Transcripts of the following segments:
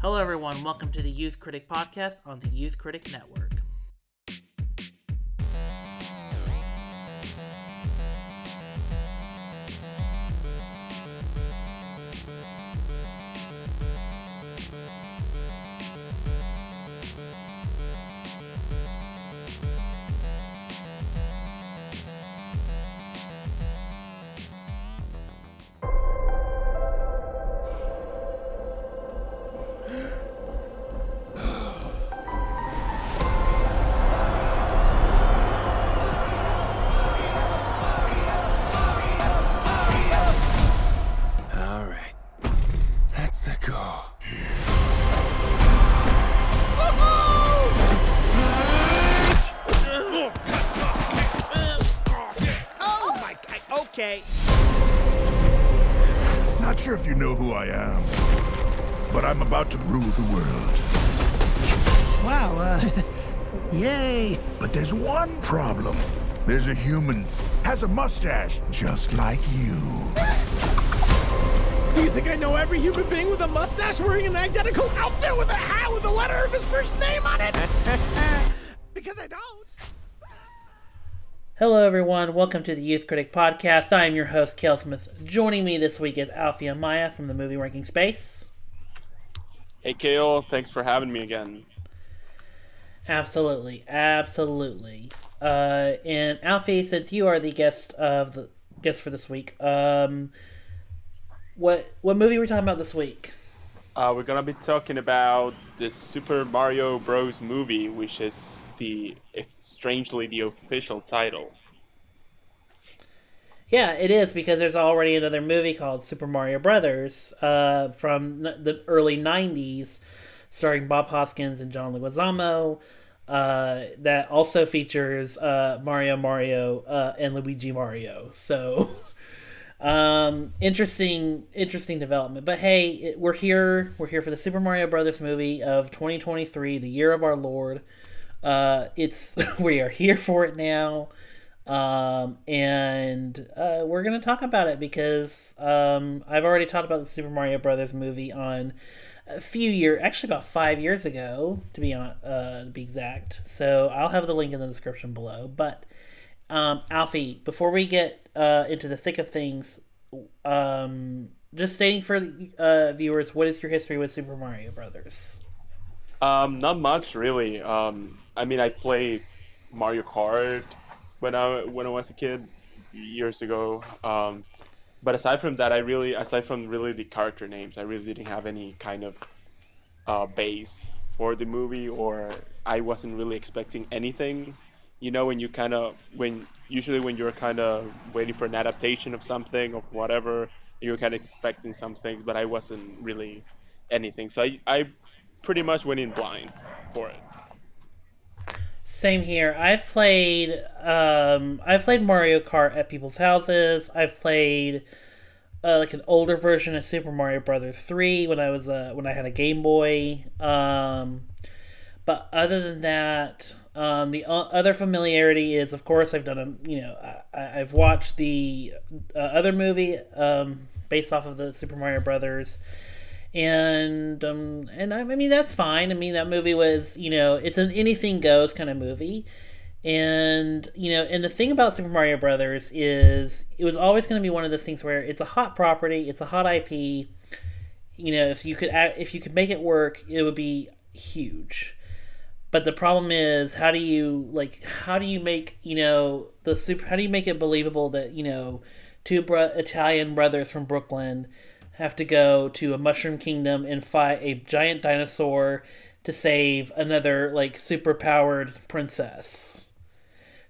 Hello, everyone. Welcome to the Youth Critic Podcast on the Youth Critic Network. Rule the world. Wow, uh, yay. But there's one problem. There's a human, has a mustache, just like you. Do you think I know every human being with a mustache wearing an identical outfit with a hat with the letter of his first name on it? because I don't. Hello, everyone. Welcome to the Youth Critic Podcast. I am your host, Kale Smith. Joining me this week is Alfie Amaya from the Movie Ranking Space. Hey, Kale. Thanks for having me again. Absolutely, absolutely. Uh, and Alfie, since you are the guest of the guest for this week, um, what what movie are we talking about this week? Uh, we're gonna be talking about the Super Mario Bros. movie, which is the it's strangely the official title. Yeah, it is because there's already another movie called Super Mario Brothers uh, from the early '90s, starring Bob Hoskins and John Leguizamo. Uh, that also features uh, Mario Mario uh, and Luigi Mario. So, um, interesting, interesting development. But hey, it, we're here. We're here for the Super Mario Brothers movie of 2023, the year of our Lord. Uh, it's we are here for it now um, and uh, we're gonna talk about it because um, I've already talked about the Super Mario Brothers movie on a few years, actually about five years ago, to be on, uh, to be exact. So I'll have the link in the description below. But um, Alfie, before we get uh, into the thick of things, um, just stating for uh, viewers, what is your history with Super Mario Brothers? Um, not much really. Um, I mean, I play Mario Kart when I when I was a kid years ago. Um, but aside from that, I really aside from really the character names, I really didn't have any kind of uh, base for the movie, or I wasn't really expecting anything. You know, when you kind of when usually when you're kind of waiting for an adaptation of something or whatever, you're kind of expecting something, but I wasn't really anything. So I I pretty much went in blind for it. Same here. I've played um I've played Mario Kart at people's houses. I've played uh, like an older version of Super Mario Brothers 3 when I was uh, when I had a Game Boy. Um but other than that, um, the other familiarity is, of course, I've done a you know I, I've watched the uh, other movie um, based off of the Super Mario Brothers, and um, and I, I mean that's fine. I mean that movie was you know it's an anything goes kind of movie, and you know and the thing about Super Mario Brothers is it was always going to be one of those things where it's a hot property, it's a hot IP. You know if you could if you could make it work, it would be huge. But the problem is, how do you like? How do you make you know the super? How do you make it believable that you know two bro- Italian brothers from Brooklyn have to go to a mushroom kingdom and fight a giant dinosaur to save another like super powered princess?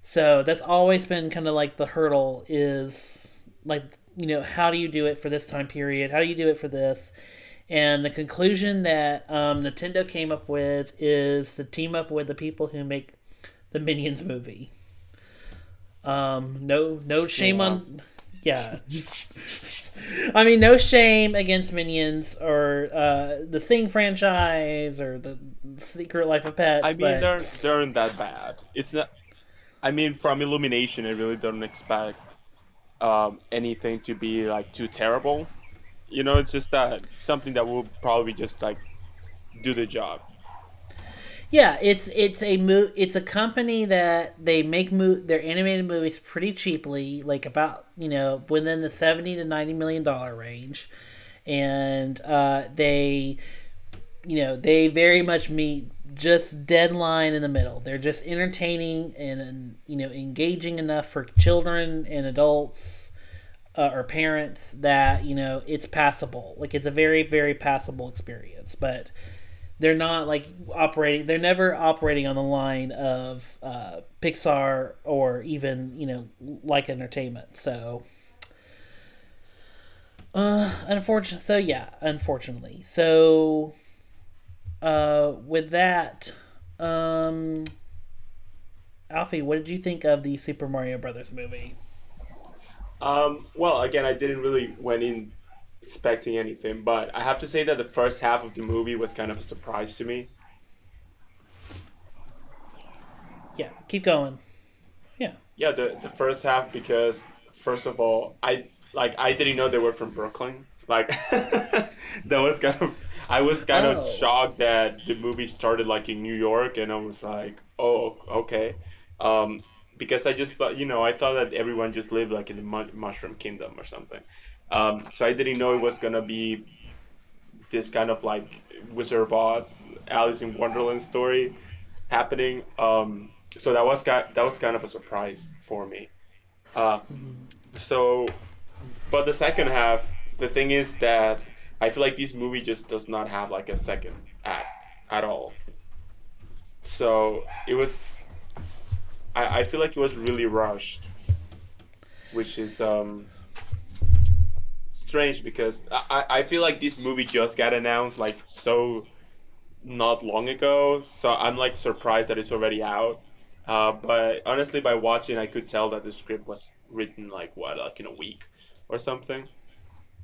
So that's always been kind of like the hurdle is like you know how do you do it for this time period? How do you do it for this? And the conclusion that um, Nintendo came up with is to team up with the people who make the Minions movie. Um, no, no shame on, yeah. I mean, no shame against Minions or uh, the Sing franchise or the Secret Life of Pets. I mean, but- they're they aren't that bad. It's not. I mean, from Illumination, I really don't expect um, anything to be like too terrible. You know, it's just that something that will probably just like do the job. Yeah, it's it's a mo- it's a company that they make mo- their animated movies pretty cheaply, like about you know within the seventy to ninety million dollar range, and uh, they, you know, they very much meet just deadline in the middle. They're just entertaining and, you know engaging enough for children and adults uh, or parents that you know it's passable. Like it's a very very passable experience, but they're not like operating they're never operating on the line of uh, pixar or even you know like entertainment so uh unfortunately so yeah unfortunately. So uh with that um alfie what did you think of the super mario brothers movie? Um, well, again, I didn't really went in expecting anything, but I have to say that the first half of the movie was kind of a surprise to me. yeah keep going yeah Yeah, the the first half because first of all, I like I didn't know they were from Brooklyn. Like that was kind of I was kind Oh. of shocked that the movie started like in New York, and I was like, oh, okay. Um, because I just thought, you know, I thought that everyone just lived like in the Mushroom Kingdom or something. Um, so I didn't know it was gonna be this kind of like Wizard of Oz, Alice in Wonderland story happening. Um, so that was that was kind of a surprise for me. Uh, so, but the second half, the thing is that I feel like this movie just does not have like a second act at all. So it was, I, I feel like it was really rushed, which is um strange because I, I feel like this movie just got announced like so not long ago, so I'm like surprised that it's already out. Uh, but honestly, by watching, I could tell that the script was written like what, like in a week or something.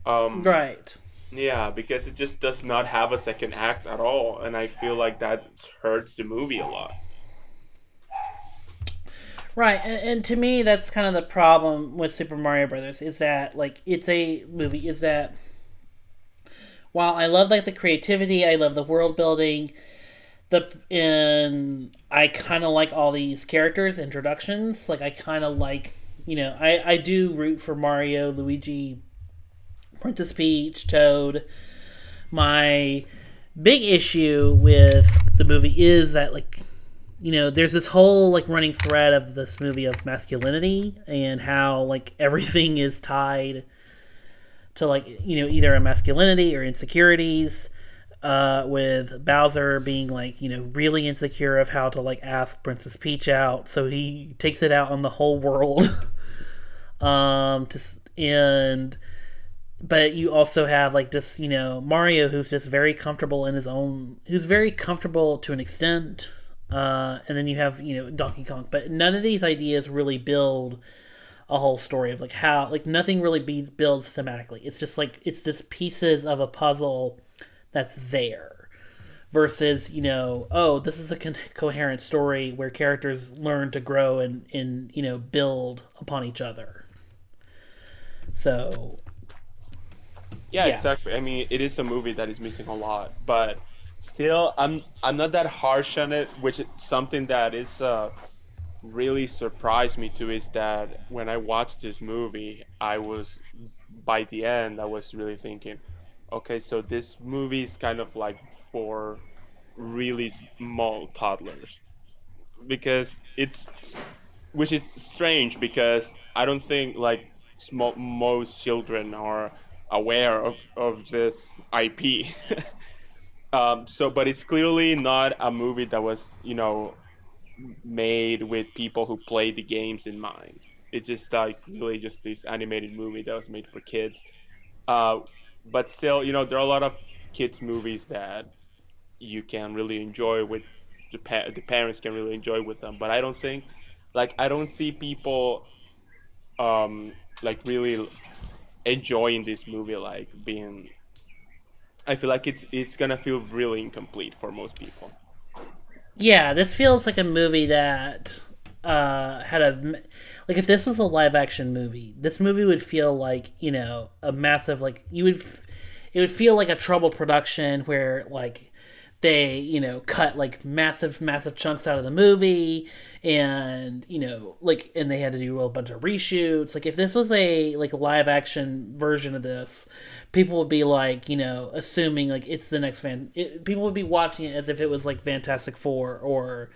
Um, right yeah, because it just does not have a second act at all, and I feel like that hurts the movie a lot. Right, and, and to me, that's kind of the problem with Super Mario Brothers is that like it's a movie is that while I love like the creativity, I love the world building, the and I kind of like all these characters introductions. Like I kind of like you know I I do root for Mario, Luigi, Princess Peach, Toad. My big issue with the movie is that like you know, there's this whole like running thread of this movie of masculinity and how like everything is tied to like you know either a masculinity or insecurities. Uh, with Bowser being like you know really insecure of how to like ask Princess Peach out, so he takes it out on the whole world. um, to and but you also have like just you know Mario who's just very comfortable in his own who's very comfortable to an extent uh, and then you have you know Donkey Kong but none of these ideas really build a whole story of like how like nothing really be, builds thematically it's just like it's just pieces of a puzzle that's there versus you know oh this is a con- coherent story where characters learn to grow and and you know build upon each other so Yeah, Yeah. exactly. I mean, it is a movie that is missing a lot, but still, I'm I'm not that harsh on it. Which is something that is uh, really surprised me too is that when I watched this movie, I was by the end, I was really thinking, okay, so this movie is kind of like for really small toddlers because it's which is strange because I don't think like small most children are aware of of this IP. um, so, but it's clearly not a movie that was you know made with people who play the games in mind. It's just like really just this animated movie that was made for kids. Uh, but still, you know, there are a lot of kids movies that you can really enjoy with the, pa- the parents can really enjoy with them. But I don't think, like, I don't see people, um, like really enjoying this movie, like being. I feel like it's it's gonna feel really incomplete for most people. Yeah, this feels like a movie that uh, had a like if this was a live action movie, this movie would feel like you know a massive like you would it would feel like a trouble production where like they you know cut like massive massive chunks out of the movie and you know like and they had to do a bunch of reshoots. Like if this was a like live action version of this people would be like you know assuming like it's the next fan it, people would be watching it as if it was like fantastic four or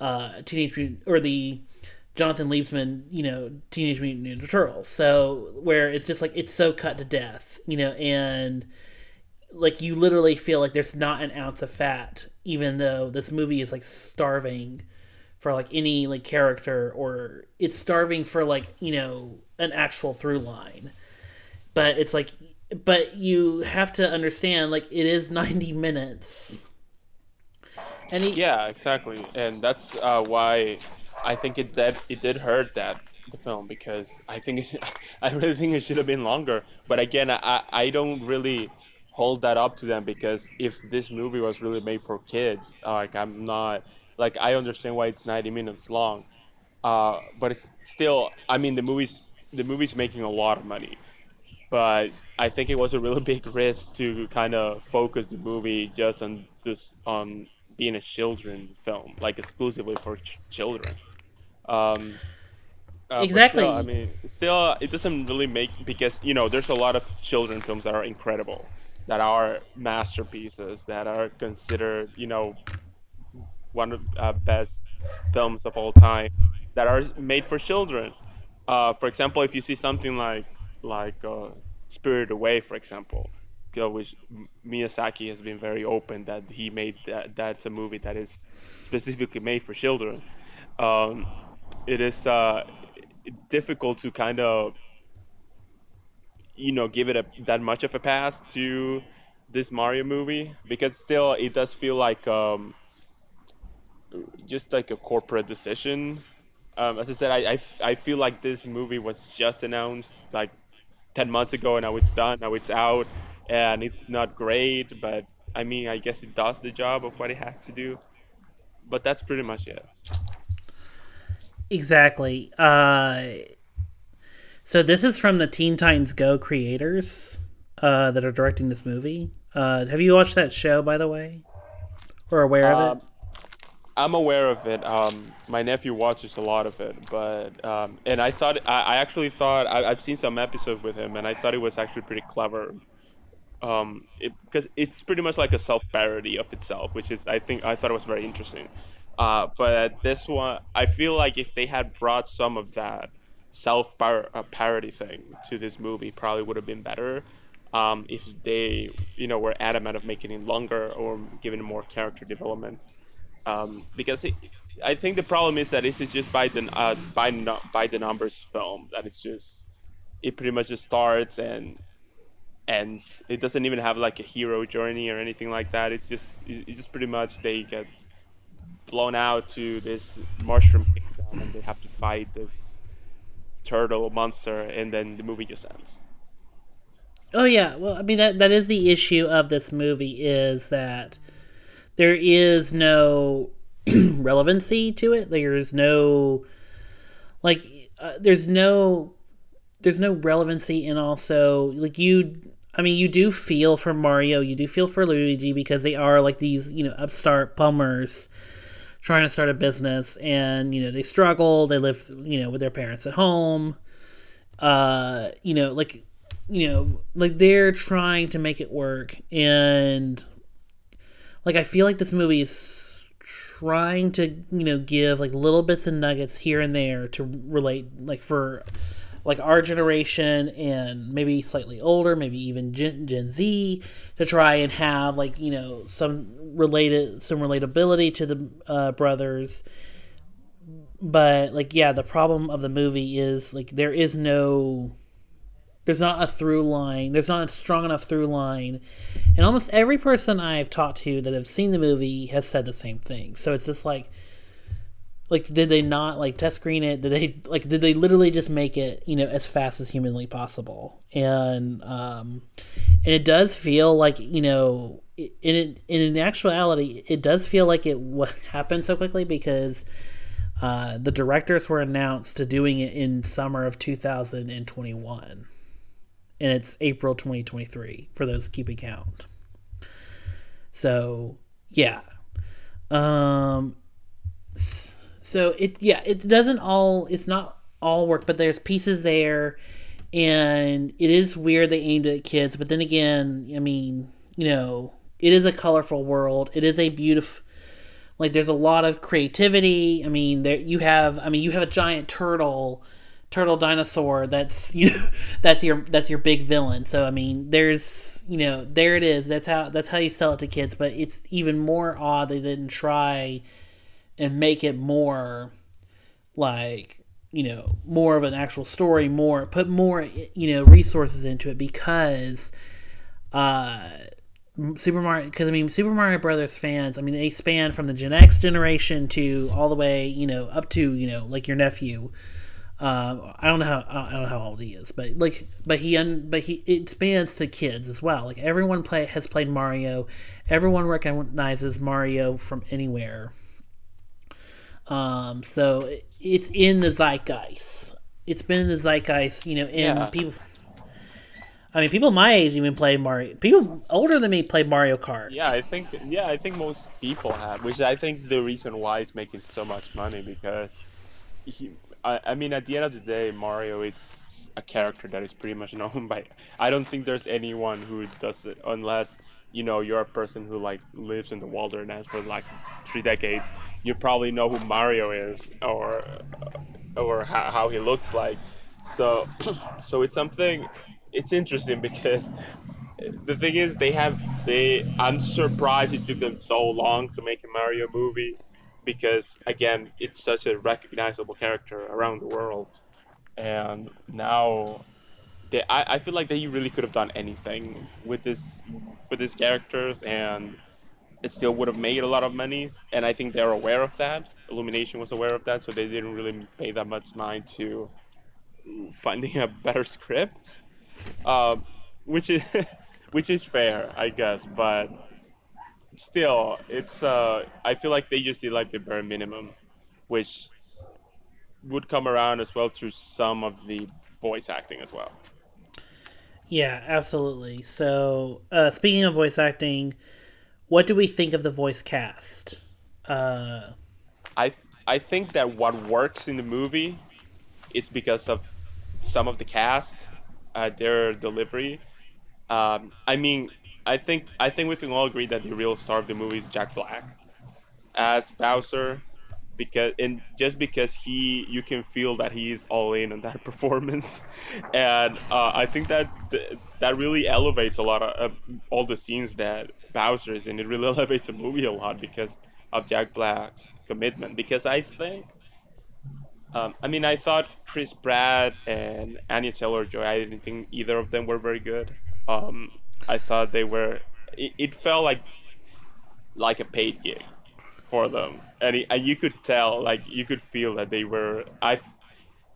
uh teenage mutant or the jonathan liebesman you know teenage mutant ninja turtles. So where it's just like it's so cut to death you know and like you literally feel like there's not an ounce of fat even though this movie is like starving for like any like character or it's starving for like you know an actual through line. But it's like but you have to understand like it is 90 minutes. And he, yeah exactly. And that's uh, why i think it that it did hurt that the film because i think it, i really think it should have been longer. But again i i don't really hold that up to them because if this movie was really made for kids like i'm not like I understand why it's 90 minutes long, uh, but it's still. I mean, the movie's the movie's making a lot of money, but I think it was a really big risk to kind of focus the movie just on this on being a children film, like exclusively for ch- children. Um, uh, exactly. Still, I mean, still, it doesn't really make because you know there's a lot of children films that are incredible, that are masterpieces, that are considered you know one of the uh, best films of all time that are made for children. Uh, for example, if you see something like like uh, Spirited Away, for example, which Miyazaki has been very open that he made that that's a movie that is specifically made for children. Um, it is uh, difficult to kind of you know give it a, that much of a pass to this Mario movie because still it does feel like um, just like a corporate decision. Um, as I said, I, I, I feel like this movie was just announced like 10 months ago and now it's done, now it's out, and it's not great, but I mean, I guess it does the job of what it had to do. But that's pretty much it. Exactly. Uh, so this is from the Teen Titans Go creators uh, that are directing this movie. Uh, have you watched that show, by the way, or aware of it? Um, I'm aware of it. Um, my nephew watches a lot of it, but um, and I thought I, I actually thought I, have seen some episodes with him, and I thought it was actually pretty clever. Um, because it, it's pretty much like a self parody of itself, which is I think I thought it was very interesting. Uh, but this one, I feel like if they had brought some of that self uh, parody thing to this movie, probably would have been better. Um, if they, you know, were adamant of making it longer or giving more character development um, because it, I think the problem is that this is just by the uh, by no, by the numbers film that it's just it pretty much just starts and ends. It doesn't even have like a hero journey or anything like that. It's just it's just pretty much they get blown out to this mushroom kingdom and they have to fight this turtle monster and then the movie just ends. Oh yeah, well I mean that that is the issue of this movie is that there is no relevancy to it. There's no like uh, there's no there's no relevancy and also like you I mean you do feel for Mario, you do feel for Luigi because they are like these, you know, upstart bummers trying to start a business and you know they struggle, they live, you know, with their parents at home. Uh, you know, like you know, like they're trying to make it work and like I feel like this movie is trying to you know give like little bits and nuggets here and there to relate like for like our generation and maybe slightly older, maybe even Gen, Gen Z, to try and have like you know some related some relatability to the uh, brothers. But like yeah, the problem of the movie is like there is no there's not a through line. There's not a strong enough through line. And almost every person I've talked to that have seen the movie has said the same thing. So it's just like like did they not like test screen it? Did they like did they literally just make it, you know, as fast as humanly possible? And um and it does feel like, you know, in in, in actuality, it does feel like it happened so quickly because uh, the directors were announced to doing it in summer of 2021 and it's April 2023 for those keeping count. So, Yeah. Um. s- So it yeah it doesn't all it's not all work, but there's pieces there, and it is weird they aimed at kids. But then again, I mean, you know, it is a colorful world. It is a beautiful. Like there's a lot of creativity. I mean, there you have. I mean, you have a giant turtle, turtle dinosaur. That's you. Know, that's your that's your big villain. So I mean, there's you know there it is. That's how that's how you sell it to kids. But it's even more odd they didn't try and make it more like you know more of an actual story. More put more you know resources into it because. uh Super Mario, because I mean, Super Mario Brothers fans, I mean, they span from the Gen X generation to all the way, you know, up to you know, like your nephew. Uh, I don't know how I don't know how old he is, but like, but he un, but he it spans to kids as well. Like everyone play has played Mario, everyone recognizes Mario from anywhere. Um, so it- it's in the zeitgeist. It's been in the zeitgeist, you know, and Yeah. people. I mean, people my age even play Mario. People older than me play Mario Kart. Yeah, I think yeah, I think most people have, which I think the reason why it's making so much money because he, I, I mean, at the end of the day, Mario it's a character that is pretty much known by. I don't think there's anyone who does it unless you know you're a person who like lives in the wilderness for like three decades. You probably know who Mario is or or how, how he looks like. So so it's something. It's interesting because the thing is they have they i'm surprised it took them so long to make a mario movie because again it's such a recognizable character around the world and now they I, I feel like they really could have done anything with this with these characters and it still would have made a lot of money and i think they're aware of that illumination was aware of that so they didn't really pay that much mind to finding a better script um, which is which is fair, I guess. But still, it's uh, I feel like they just did like the bare minimum, which would come around as well through some of the voice acting as well. Yeah, absolutely. So, uh, speaking of voice acting, what do we think of the voice cast? Uh, I th- I think that what works in the movie, it's because of some of the cast, uh, their delivery. Um, I mean, I think I think we can all agree that the real star of the movie is Jack Black as Bowser, because and just because he, you can feel that he is all in on that performance, and uh, I think that th- that really elevates a lot of uh, all the scenes that Bowser is in. It really elevates the movie a lot because of Jack Black's commitment. Because I think um, I mean, I thought Chris Pratt and Anya Taylor Joy. I didn't think either of them were very good. Um, I thought they were. It, it felt like like a paid gig for them, and, it, and you could tell, like you could feel that they were. I,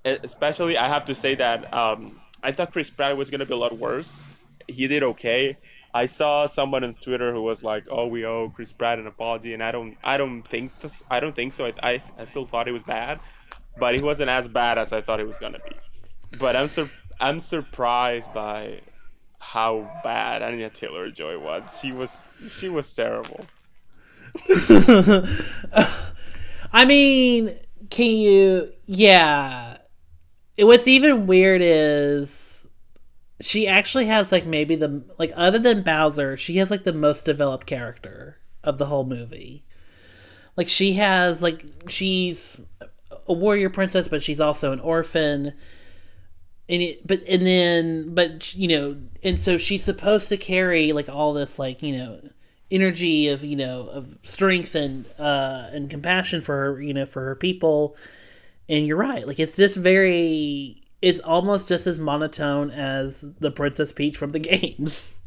especially, I have to say that um, I thought Chris Pratt was gonna be a lot worse. He did okay. I saw someone on Twitter who was like, "Oh, we owe Chris Pratt an apology," and I don't, I don't think this, I don't think so. I, I, I still thought it was bad, but he wasn't as bad as I thought it was gonna be. But I'm sur- I'm surprised by how bad Anya Taylor Joy was. She was, she was terrible. I mean, can you? Yeah. What's even weird is she actually has like maybe the like other than Bowser, she has like the most developed character of the whole movie. Like she has like she's a warrior princess, but she's also an orphan. And it, but and then but you know and so she's supposed to carry like all this like you know energy of you know of strength and uh and compassion for her you know for her people. And you're right. Like it's just very it's almost just as monotone as the princess peach from the games.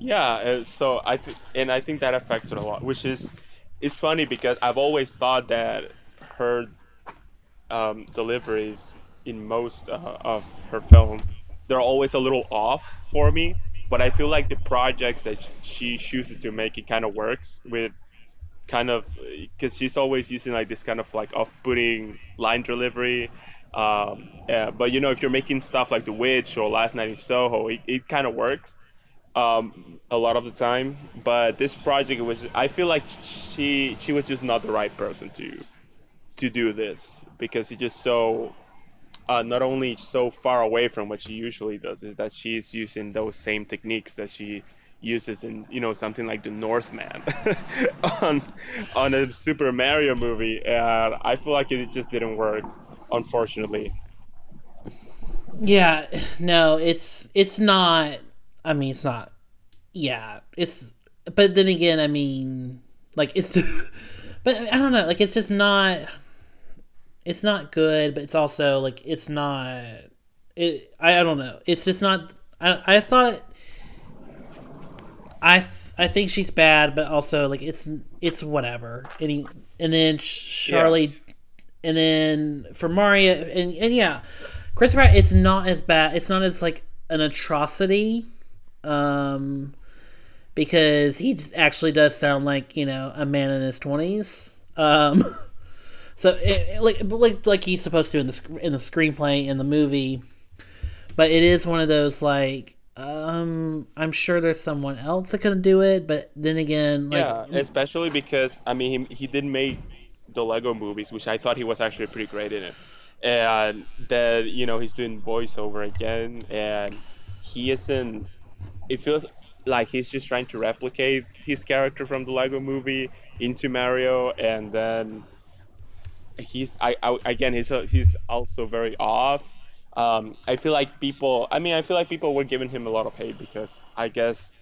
Yeah, uh, so I think, and I think that affected a lot, which is, is funny because I've always thought that her um, deliveries in most uh, of her films, they're always a little off for me. But I feel like the projects that she chooses to make, it kind of works with kind of because she's always using like this kind of like off-putting line delivery. Um, yeah, but you know, if you're making stuff like The Witch or Last Night in Soho, it, it kind of works. um, a lot of the time. But this project was I feel like she she was just not the right person to to do this because it's just so uh, not only so far away from what she usually does is that she's using those same techniques that she uses in you know something like the Northman on on a Super Mario movie, and I feel like it just didn't work, unfortunately. Yeah, no, it's it's not. I mean, it's not. Yeah, it's. But then again, I mean, like it's. Just, but I don't know. Like it's just not. It's not good, but it's also like it's not. It. I, I don't know. It's just not. I I thought. I th- I think she's bad, but also like it's it's whatever. And he, and then Charlie, and then for Mario, and and yeah, Chris Pratt. It's not as bad. It's not as like an atrocity, um, because he just actually does sound like you know a man in his twenties. Um, so it, it, like like like he's supposed to in the in the screenplay in the movie, but it is one of those like um, I'm sure there's someone else that can do it, but then again, like, yeah, especially because I mean he, he did make the Lego movies, which I thought he was actually pretty great in it, and that you know he's doing voiceover again, and he isn't. It feels like he's just trying to replicate his character from the Lego movie into Mario, and then he's I, I again he's he's also very off um, I feel like people. I mean, I feel like people were giving him a lot of hate because I guess.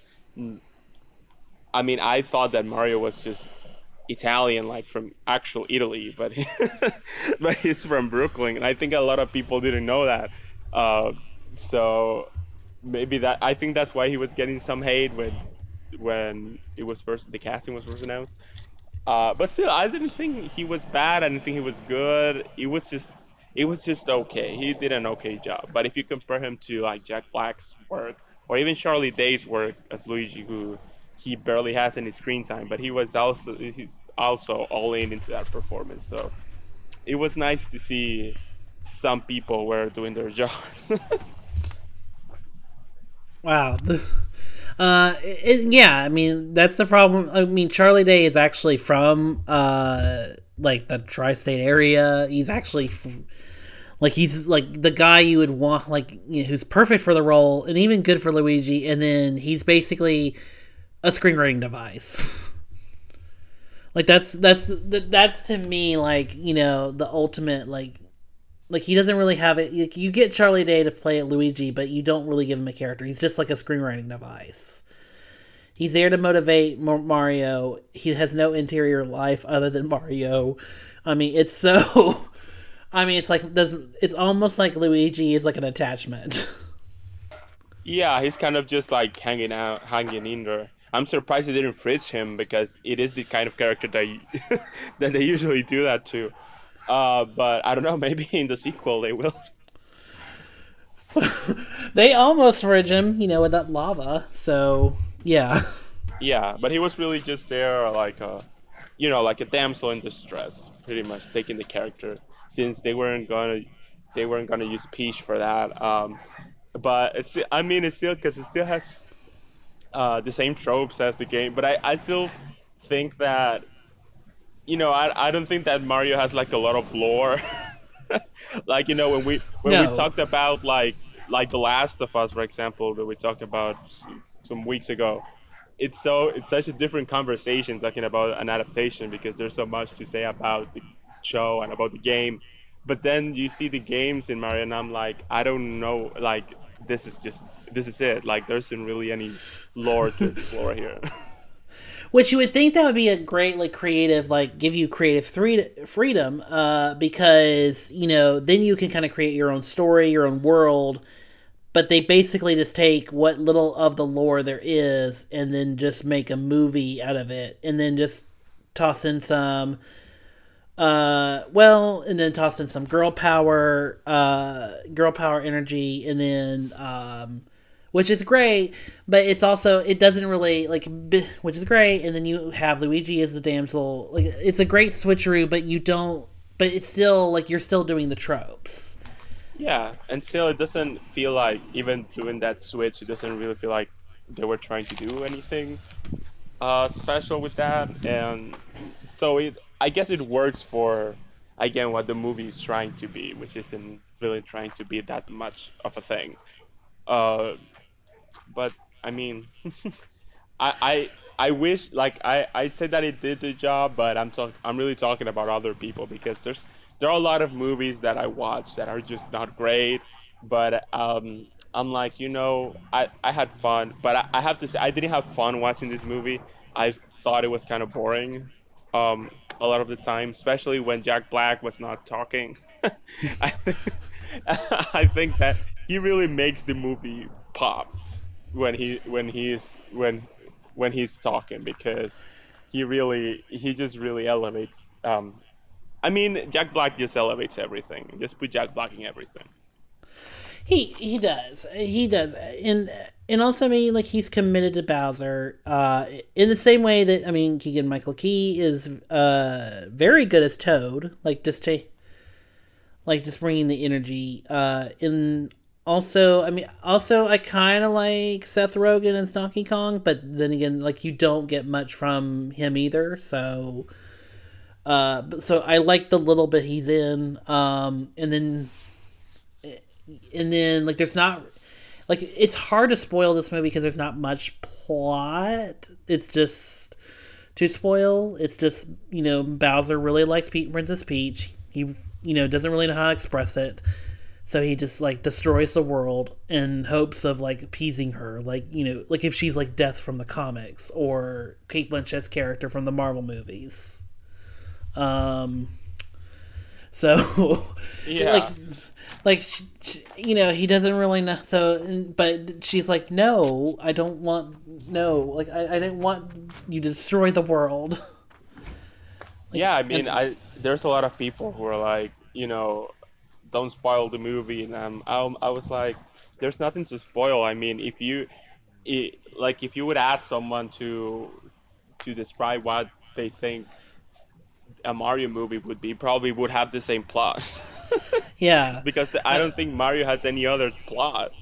I mean, I thought that Mario was just Italian, like from actual Italy, but but he's from Brooklyn, and I think a lot of people didn't know that. Uh, so maybe that I think that's why he was getting some hate when when it was first the casting was first announced. Uh, but still, I didn't think he was bad. I didn't think he was good. It was just it was just okay. He did an okay job. But if you compare him to like Jack Black's work or even Charlie Day's work as Luigi, who he barely has any screen time, but he was also he's also all in into that performance. So it was nice to see some people were doing their jobs. wow. Uh, it, yeah, I mean that's the problem. I mean Charlie Day is actually from uh like the tri-state area. He's actually f- like he's like the guy you would want, like you know, who's perfect for the role and even good for Luigi. And then he's basically a screenwriting device. like that's that's that's to me like you know the ultimate like like he doesn't really have it. Like, you get Charlie Day to play Luigi, but you don't really give him a character. He's just like a screenwriting device. He's there to motivate Mario. He has no interior life other than Mario. I mean, it's so. I mean, it's like does it's almost like Luigi is like an attachment. Yeah, he's kind of just like hanging out, hanging in there. I'm surprised they didn't fridge him because it is the kind of character that you, that they usually do that to. Uh, but I don't know. Maybe in the sequel they will. they almost fridge him, you know, with that lava. So yeah. Yeah, but he was really just there, like a, you know, like a damsel in distress, pretty much taking the character since they weren't gonna, they weren't gonna use Peach for that. Um, but it's, I mean, it's still because it still has uh, the same tropes as the game. But I, I still think that, you know, I, I don't think that Mario has like a lot of lore. like you know when we when no. we talked about like like The Last of Us, for example, that we talked about some weeks ago it's so it's such a different conversation talking about an adaptation because there's so much to say about the show and about the game but then you see the games in mario and i'm like i don't know like this is just this is it like there isn't really any lore to explore here which you would think that would be a great like creative like give you creative freedom uh because you know then you can kind of create your own story your own world but they basically just take what little of the lore there is and then just make a movie out of it and then just toss in some uh well and then toss in some girl power uh girl power energy and then um which is great but it's also it doesn't really like which is great and then you have luigi as the damsel like it's a great switcheroo but you don't but it's still like you're still doing the tropes yeah, and still, it doesn't feel like even doing that switch. It doesn't really feel like they were trying to do anything uh, special with that, and so it I guess it works for again what the movie is trying to be, which isn't really trying to be that much of a thing. Uh, but I mean, I, I I wish like I I said that it did the job, but I'm talk I'm really talking about other people because there's there are a lot of movies that I watch that are just not great, but um I'm like you know I I had fun, but I, I have to say I didn't have fun watching this movie. I thought it was kind of boring. Um, a lot of the time, especially when Jack Black was not talking. I, think, I think that he really makes the movie pop when he when he's when when he's talking because he really he just really elevates um I mean Jack Black just elevates everything. Just put Jack Black in everything. He he does. He does. And and also I mean like he's committed to Bowser uh in the same way that I mean Keegan Michael Key is uh very good as Toad, like just to like just bringing the energy uh in also i mean also i kind of like seth rogen as donkey kong but then again like you don't get much from him either so uh so i like the little bit he's in um and then and then like there's not like it's hard to spoil this movie because there's not much plot. It's just to spoil it's just you know bowser really likes Pete, princess peach. He you know doesn't really know how to express it so he just like destroys the world in hopes of like appeasing her. Like you know like if she's like death from the comics or cate blanchett's character from the marvel movies. Um so Yeah. like like sh sh you know he doesn't really know so but she's like no i don't want no like i, I didn't want you to destroy the world. Yeah, I mean, and- I there's a lot of people who are like, you know, don't spoil the movie, and um, I, I was like, there's nothing to spoil. I mean, if you, i like, if you would ask someone to, to describe what they think a Mario movie would be, probably would have the same plot, yeah because the, I don't think Mario has any other plot.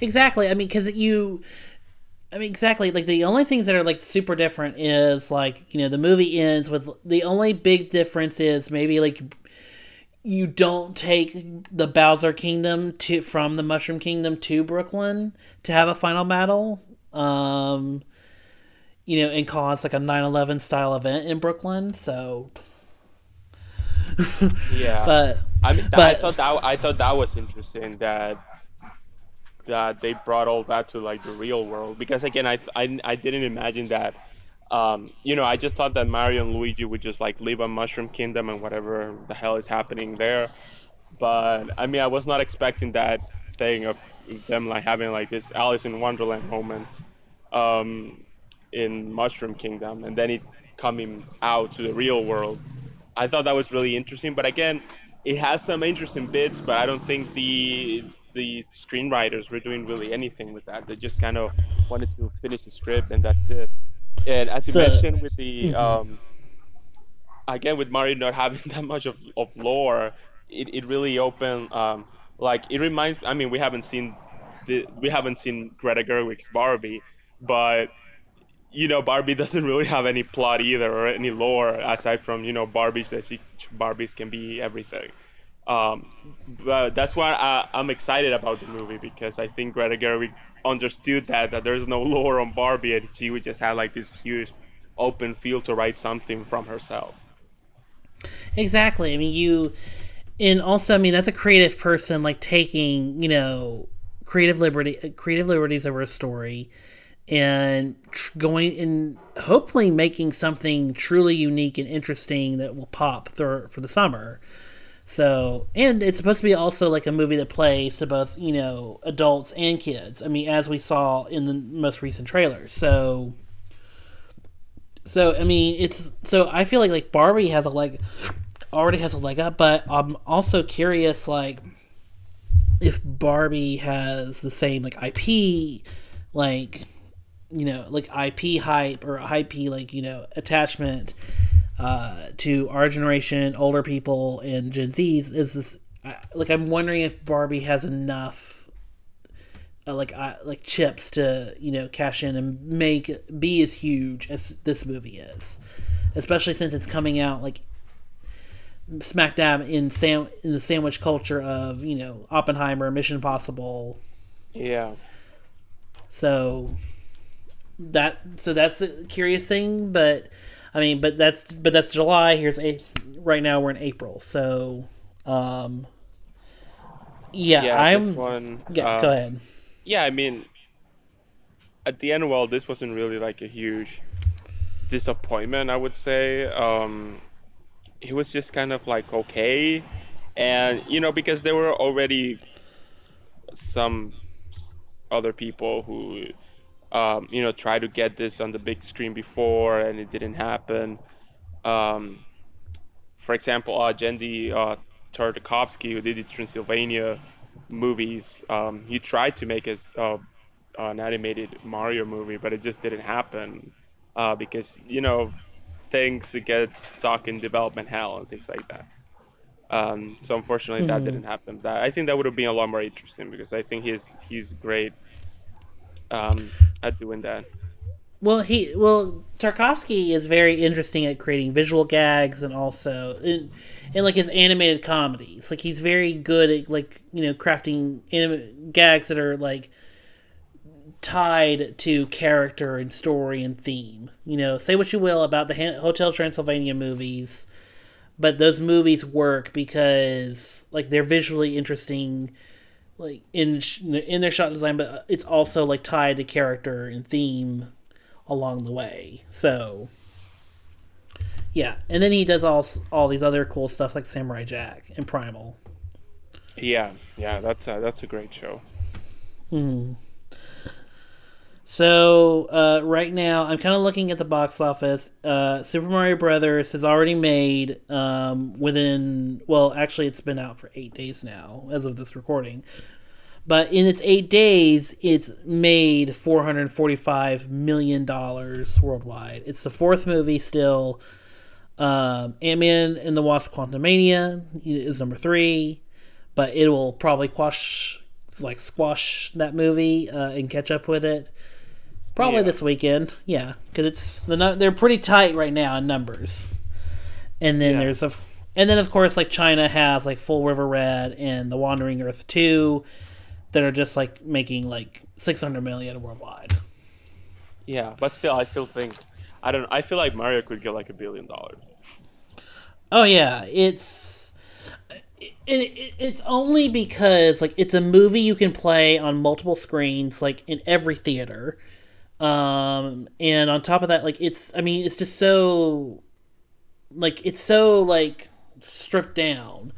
Exactly. I mean, because you, I mean, exactly. Like the only things that are like super different is like you know the movie ends with the only big difference is maybe like you don't take the Bowser Kingdom to from the Mushroom Kingdom to Brooklyn to have a final battle. Um, you know, and cause like a 9-11 style event in Brooklyn. So, Yeah. but I mean, th- I thought that I thought that was interesting that that they brought all that to like the real world because again, I I, I didn't imagine that. Um, you know, I just thought that Mario and Luigi would just like live a Mushroom Kingdom and whatever the hell is happening there. But I mean, I was not expecting that thing of them like having like this Alice in Wonderland moment um, in Mushroom Kingdom, and then it coming out to the real world. I thought that was really interesting, but again, it has some interesting bits, but I don't think the the screenwriters were doing really anything with that. They just kind of wanted to finish the script and that's it. And as you The- mentioned with the um, again with Mario not having that much of, of lore, it, it really opened um, like it reminds. I mean, we haven't seen the we haven't seen Greta Gerwig's Barbie, but you know Barbie doesn't really have any plot either or any lore aside from you know Barbies that she Barbies can be everything. Um, but that's why I, I'm excited about the movie because I think Greta Gerwig understood that that there's no lore on Barbie and she would just have like this huge open field to write something from herself. Exactly. I mean, you, and also, I mean, that's a creative person like taking, you know, creative liberty, creative liberties over a story, and tr- going and hopefully making something truly unique and interesting that will pop for for the summer. So, and it's supposed to be also like a movie that plays to both, you know, adults and kids. I mean, as we saw in the most recent trailer. So, so I mean, it's so I feel like like Barbie has a leg, already has a leg up, but I'm also curious like if Barbie has the same like IP, like you know, like IP hype or IP like you know attachment uh, to our generation, older people, and Gen Zs. Is this like I'm wondering if Barbie has enough uh, like uh, like chips to you know cash in and make be as huge as this movie is, especially since it's coming out like smack dab in sam in the sandwich culture of you know Oppenheimer, Mission Impossible. Yeah. So that so that's a curious thing, but I mean, but that's but that's July. Here's a right now we're in April, so um, yeah, Yeah, I'm. this one. yeah, uh, go ahead. Yeah, I mean, at the end, well, this wasn't really like a huge disappointment. I would say. Um, it was just kind of like okay, and you know because there were already some other people who um, you know try to get this on the big screen before and it didn't happen. Um, for example, uh, Genndy uh, Tartakovsky, who did the Transylvania movies, um, he tried to make uh, an animated Mario movie, but it just didn't happen uh, because you know things get stuck in development hell and things like that. Um, so unfortunately, that didn't happen. That I think that would have been a lot more interesting because I think he's he's great um, at doing that. Well, he well Tarkovsky is very interesting at creating visual gags and also in, in like his animated comedies. Like he's very good at like you know crafting anim- gags that are like tied to character and story and theme. You know, say what you will about the Han- Hotel Transylvania movies, but those movies work because like they're visually interesting like in in their shot design but it's also like tied to character and theme along the way. So yeah, and then he does all all these other cool stuff like Samurai Jack and Primal. Yeah, yeah, that's a, that's a great show. Mm-hmm. So uh, right now, I'm kind of looking at the box office. Uh, Super Mario Brothers has already made um, within well, actually, it's been out for eight days now as of this recording. But in its eight days, it's made 445 million dollars worldwide. It's the fourth movie still. Um, Ant Man and the Wasp: Quantumania is number three, but it will probably quash like squash that movie uh, and catch up with it. Probably Yeah. this weekend, yeah, because it's the they're pretty tight right now in numbers. And then Yeah. there's a, and then of course like China has like Full River Red and The Wandering Earth two, that are just like making like six hundred million worldwide. Yeah, but still, I still think I don't. I feel like Mario could get like a billion dollars. Oh yeah, it's it, it, it's only because like it's a movie you can play on multiple screens, like in every theater. Um, and on top of that, like it's I mean it's just so like it's so like stripped down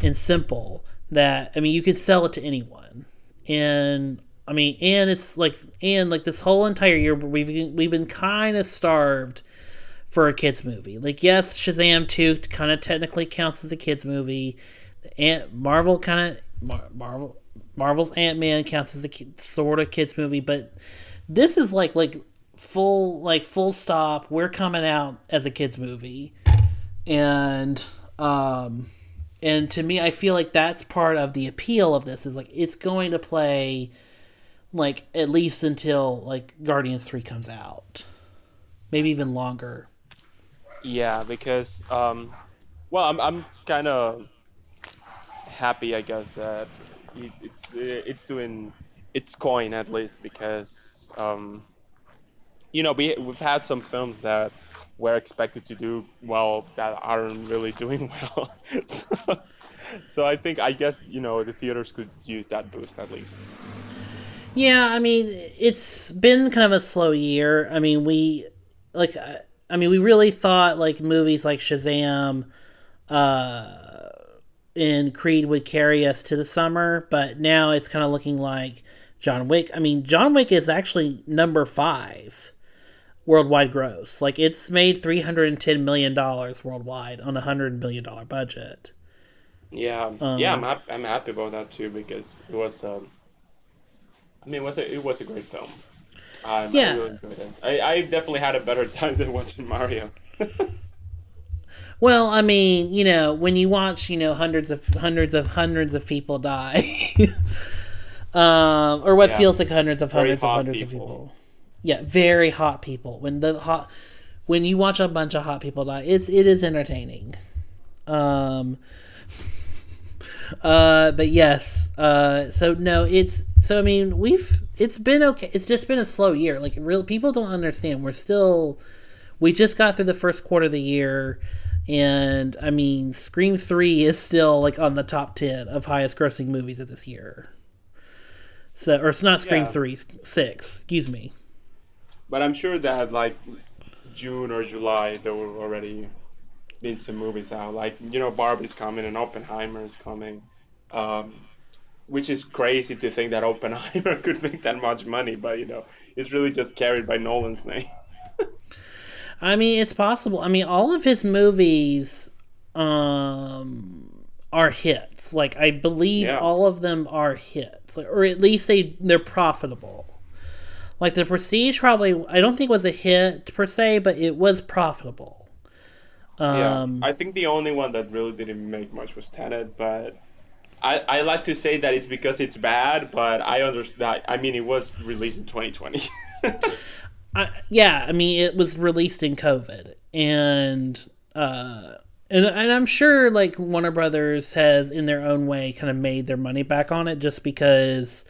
and simple that I mean you could sell it to anyone. And I mean, and it's like and like this whole entire year we've we've been kind of starved for a kids movie. Like yes, Shazam 2 kind of technically counts as a kids movie. Ant Marvel kind of Mar- Marvel Marvel's Ant-Man counts as a sort of kids movie, but this is like like full like full stop. We're coming out as a kids movie. And um and to me I feel like that's part of the appeal of this is like it's going to play like at least until like Guardians 3 comes out. Maybe even longer. Yeah, because um, well, I'm I'm kind of happy, I guess, that it's it's doing its coin at least because um, you know we we've had some films that were expected to do well that aren't really doing well. so, so I think I guess you know the theaters could use that boost at least. Yeah, I mean, it's been kind of a slow year. I mean, we like I- I mean, we really thought like movies like Shazam uh and Creed would carry us to the summer, but now it's kind of looking like John Wick. I mean, John Wick is actually number 5 worldwide gross. Like it's made 310 million dollars worldwide on a 100 million dollar budget. Yeah, yeah, I'm I'm happy about that too because it was. Um, I mean, it was a it was a great film. Um, Yeah. I really enjoyed it. I, I definitely had a better time than watching Mario. Well, I mean, you know, when you watch, you know, hundreds of hundreds of hundreds of people die, um, or what Yeah. feels like hundreds of hundreds of hundreds of people. people. Yeah, very hot people. When the hot, when you watch a bunch of hot people die, it's it is entertaining. Um, uh, but yes, uh, so no, it's so I mean we've it's been okay. It's just been a slow year. Like real people don't understand. We're still we just got through the first quarter of the year. And I mean, Scream Three is still like on the top ten of highest grossing movies of this year. So, or it's not Scream Yeah. Three, six. Excuse me. But I'm sure that like June or July there were already been some movies out. Like you know Barbie's coming and Oppenheimer is coming, um, which is crazy to think that Oppenheimer could make that much money. But you know it's really just carried by Nolan's name. I mean, it's possible. I mean, all of his movies um are hits. Like I believe Yeah. all of them are hits, like, or at least they they're profitable. Like the Prestige probably I don't think was a hit per se, but it was profitable. Yeah, Um, I think the only one that really didn't make much was Tenet, but I, I like to say that it's because it's bad, but I understand. I mean, it was released in 2020. I, yeah, I mean, it was released in COVID, and uh, and and I'm sure like Warner Brothers has, in their own way, kind of made their money back on it, just because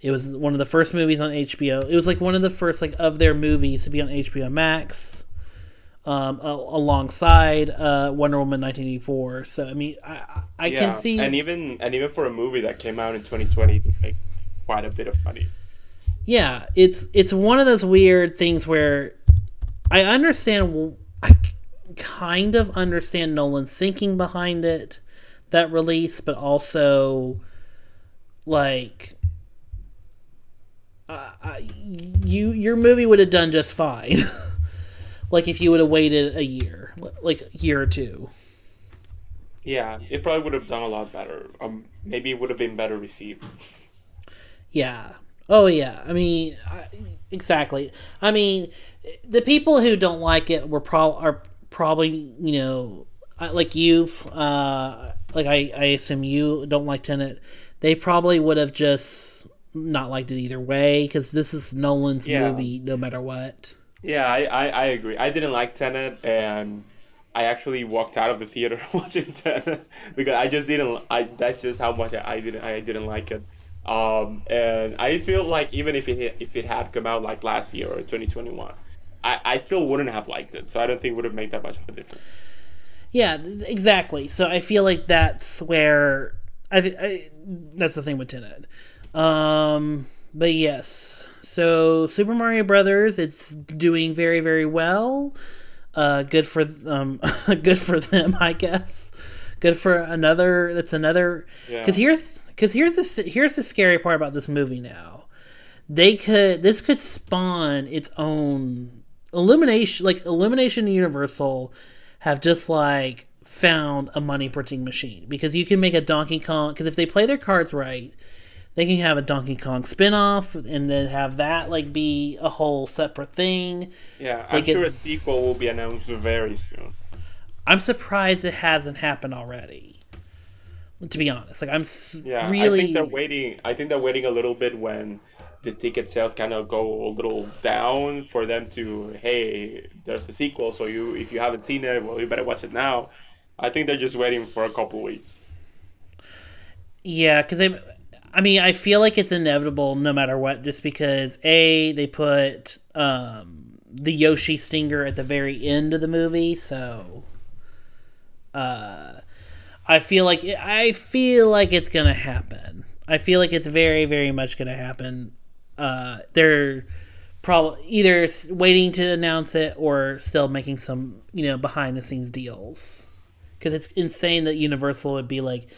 it was one of the first movies on HBO. It was like one of the first like of their movies to be on HBO Max, um, alongside uh, Wonder Woman 1984. So I mean, I I yeah, can see and even and even for a movie that came out in 2020, it made quite a bit of money. yeah it's it's one of those weird things where i understand i kind of understand nolan's thinking behind it that release but also like uh, I- you your movie would have done just fine like if you would have waited a year like a year or two Yeah, it probably would have done a lot better. Um, maybe it would have been better received. Yeah. Oh yeah. I mean, I, exactly. I mean, the people who don't like it were pro- are probably you know like you, uh, like I I assume you don't like Tenet. They probably would have just not liked it either way because this is Nolan's Yeah. movie, no matter what. Yeah, I, I, I agree. I didn't like Tenet, and I actually walked out of the theater watching Tenet because I just didn't. I that's just how much I, I didn't I didn't like it. Um, and I feel like even if it if it had come out like last year or twenty twenty one, I, I still wouldn't have liked it. So I don't think it would have made that much of a difference. Yeah, exactly. So I feel like that's where I, I that's the thing with Tenet. Um, but yes, so Super Mario Brothers, it's doing very very well. Uh, good for um, good for them, I guess. Good for another. That's another. Because Yeah. here's because here's the here's the scary part about this movie now. They could this could spawn its own Illumination, like Illumination and Universal, have just like found a money printing machine because you can make a Donkey Kong. Because if they play their cards right, they can have a Donkey Kong spin-off and then have that like be a whole separate thing. Yeah, I'm get- sure a sequel will be announced very soon. I'm surprised it hasn't happened already. To be honest, like I'm Yeah, really I think they're waiting. I think they're waiting a little bit when the ticket sales kind of go a little down for them to hey, there's a sequel, so you if you haven't seen it, well, you better watch it now. I think they're just waiting for a couple weeks. Yeah, because I mean, I feel like it's inevitable no matter what, just because a they put um, the Yoshi stinger at the very end of the movie, so uh, I feel like I feel like it's gonna happen. I feel like it's very, very much gonna happen. Uh, they're probably either waiting to announce it or still making some, you know, behind the scenes deals. Because it's insane that Universal would be like,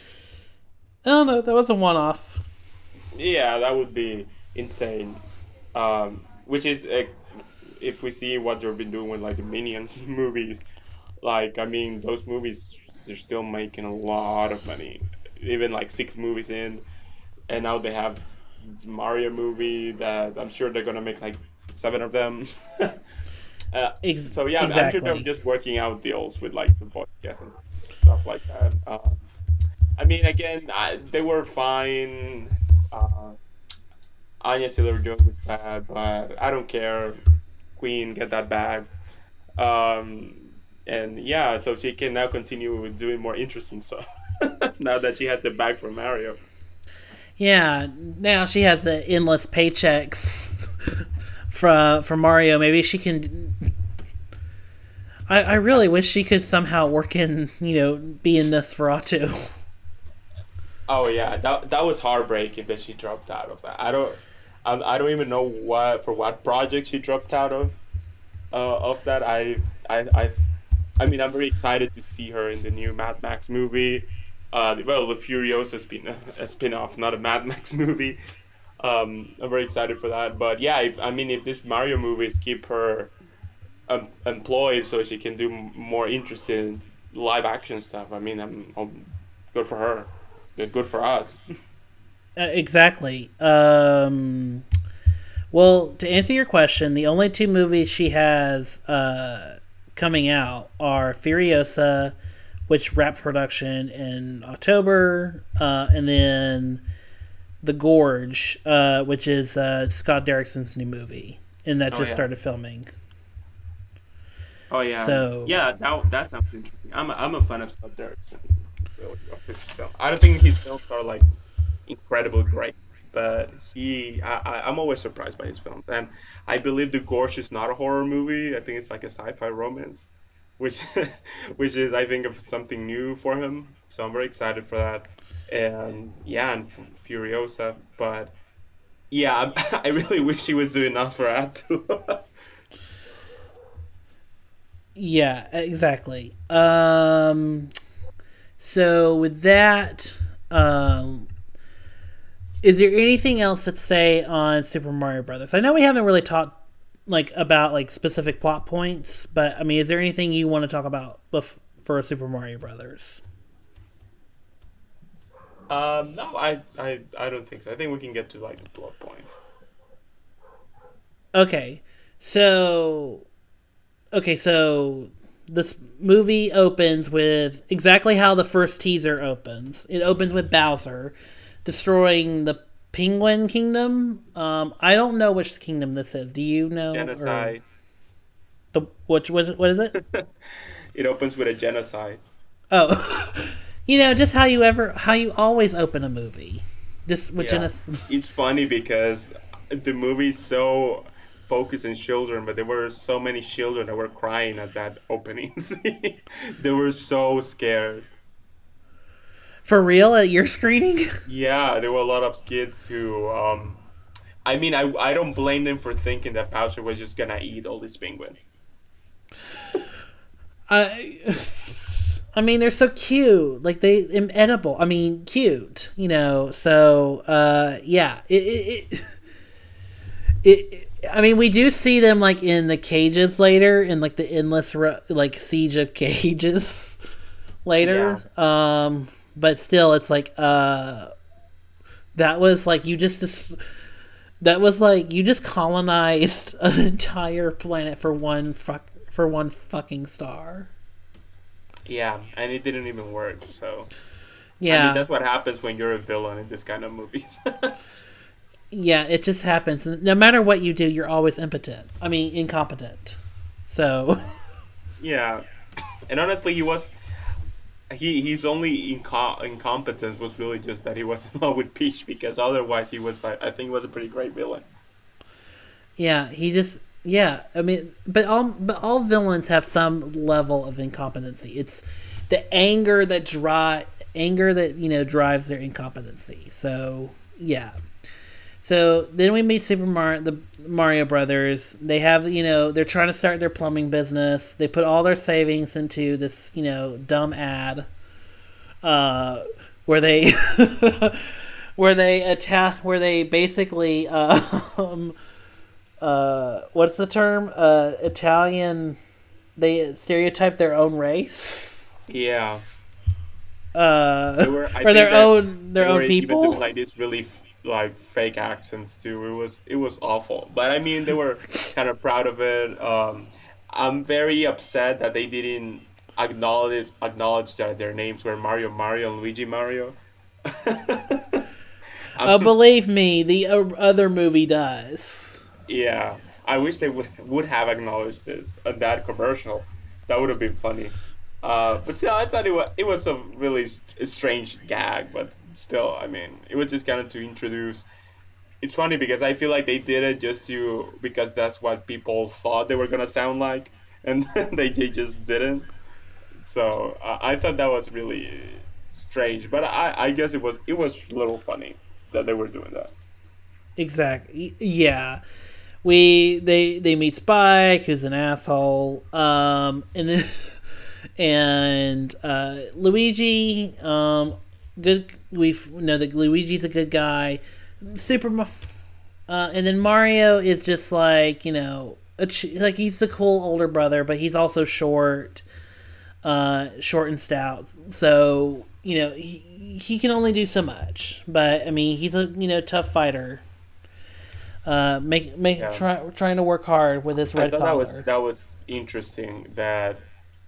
Oh no, that was a one-off. Yeah, that would be insane. Um, which is uh, if we see what they've been doing with like the Minions movies, like I mean those movies they're still making a lot of money, even like six movies in, and now they have this Mario movie that I'm sure they're gonna make like seven of them. uh, Ex- so yeah, I'm sure they're just working out deals with like the podcast and stuff like that. Uh, I mean, again, I, they were fine. Uh, Anya Taylor Joy was bad, but I don't care. Queen, get that bag. Um, and yeah, so she can now continue doing more interesting stuff now that she has the bag from Mario. Yeah, now she has the endless paychecks from from Mario. Maybe she can. I, I really wish she could somehow work in, you know, be in Nosferatu. Oh yeah, that that was heartbreaking that she dropped out of that. I don't, I, I don't even know what for what project she dropped out of, uh, of that. I I I, I mean I'm very excited to see her in the new Mad Max movie. Uh, well, the Furiosa spin a spin off, not a Mad Max movie. Um, I'm very excited for that. But yeah, if I mean if this Mario movies keep her um, employed so she can do more interesting live action stuff, I mean I'm, I'm good for her. Good good for us. Uh, exactly. Um, well, to answer your question, the only two movies she has uh, coming out are Furiosa, which wrapped production in October, uh, and then The Gorge, uh, which is uh, Scott Derrickson's new movie, and that Oh, just yeah. started filming. Oh yeah. So- yeah, that that sounds interesting. I'm a, I'm a fan of Scott Derrickson. really, of his film. I don't think his films are like incredibly great, but he I, I I'm always surprised by his films. And I believe The Gorge is not a horror movie. I think it's like a sci-fi romance, which which is I think of something new for him. So I'm very excited for that. And yeah, and Furiosa, but yeah, I, I really wish he was doing Nosferatu. Yeah, exactly. Um, so with that, um, is there anything else to say on Super Mario Brothers? I know we haven't really talked like about like specific plot points, but I mean, is there anything you want to talk about bef- for Super Mario Brothers? Um, no, I, I, I don't think so. I think we can get to like the plot points. Okay, so okay, so this movie opens with exactly how the first teaser opens. It opens with Bowser destroying the Penguin Kingdom. Um, I don't know which kingdom this is. Do you know? or- Genocide. The which what, what is it? It opens with a genocide. oh, you know, just how you ever how you always open a movie, just with Yeah. genocide. It's funny because the movie's so focused on children, but there were so many children that were crying at that opening. scene. they were so scared. For real at your screening? Yeah, there were a lot of kids who. Um, I mean, I, I don't blame them for thinking that Bowser was just gonna eat all these penguins. I, I mean, they're so cute. Like they, edible. I mean, cute. You know. So, uh, yeah. It, it, it, it. I mean, we do see them like in the cages later, in like the endless like siege of cages later. Um, but still, it's like uh, that was like you just. dis- that was like you just colonized an entire planet for one fuck for one fucking star. Yeah, and it didn't even work. So Yeah, I mean, that's what happens when you're a villain in this kind of movies. yeah, it just happens. No matter what you do, you're always impotent. I mean, incompetent. So, Yeah, and honestly, he was he his only inco- incompetence was really just that he was in love with Peach because otherwise he was I think he was a pretty great villain. yeah, he just yeah. I mean, but all but all villains have some level of incompetency. It's the anger that drive anger that you know drives their incompetency. So yeah. So then we meet Super Mario, the Mario Brothers. They have, you know, they're trying to start their plumbing business. They put all their savings into this, you know, dumb ad, uh, where they, where they attack, where they basically, uh, um, uh, what's the term? Uh, Italian. They stereotype their own race. Yeah, Uh, were- or their own their own people. like this really like fake accents too. It was it was awful, but I mean they were kind of proud of it. Um, I'm very upset that they didn't acknowledge acknowledge that their names were Mario Mario and Luigi Mario. Oh, believe me, the uh, other movie does. Yeah, I wish they would would have acknowledged this on that commercial. That would have been funny. Uh, but still, I thought it was it was a really st- strange gag. But still, I mean, it was just kind of to introduce. It's funny because I feel like they did it just to because that's what people thought they were gonna sound like, and they they just didn't. So uh, I thought that was really strange, but I I guess it was it was a little funny that they were doing that. Exactly. Yeah. We they they meet Spike, who's an asshole. Um, and this, and uh, Luigi. Um, good. We know that Luigi's a good guy. Super. Uh, and then Mario is just like you know, a ch- like he's the cool older brother, but he's also short, uh, short and stout. So you know he he can only do so much. But I mean, he's a you know tough fighter. Uh, make make Yeah. try, trying to work hard with his I red thought collar. that was that was interesting that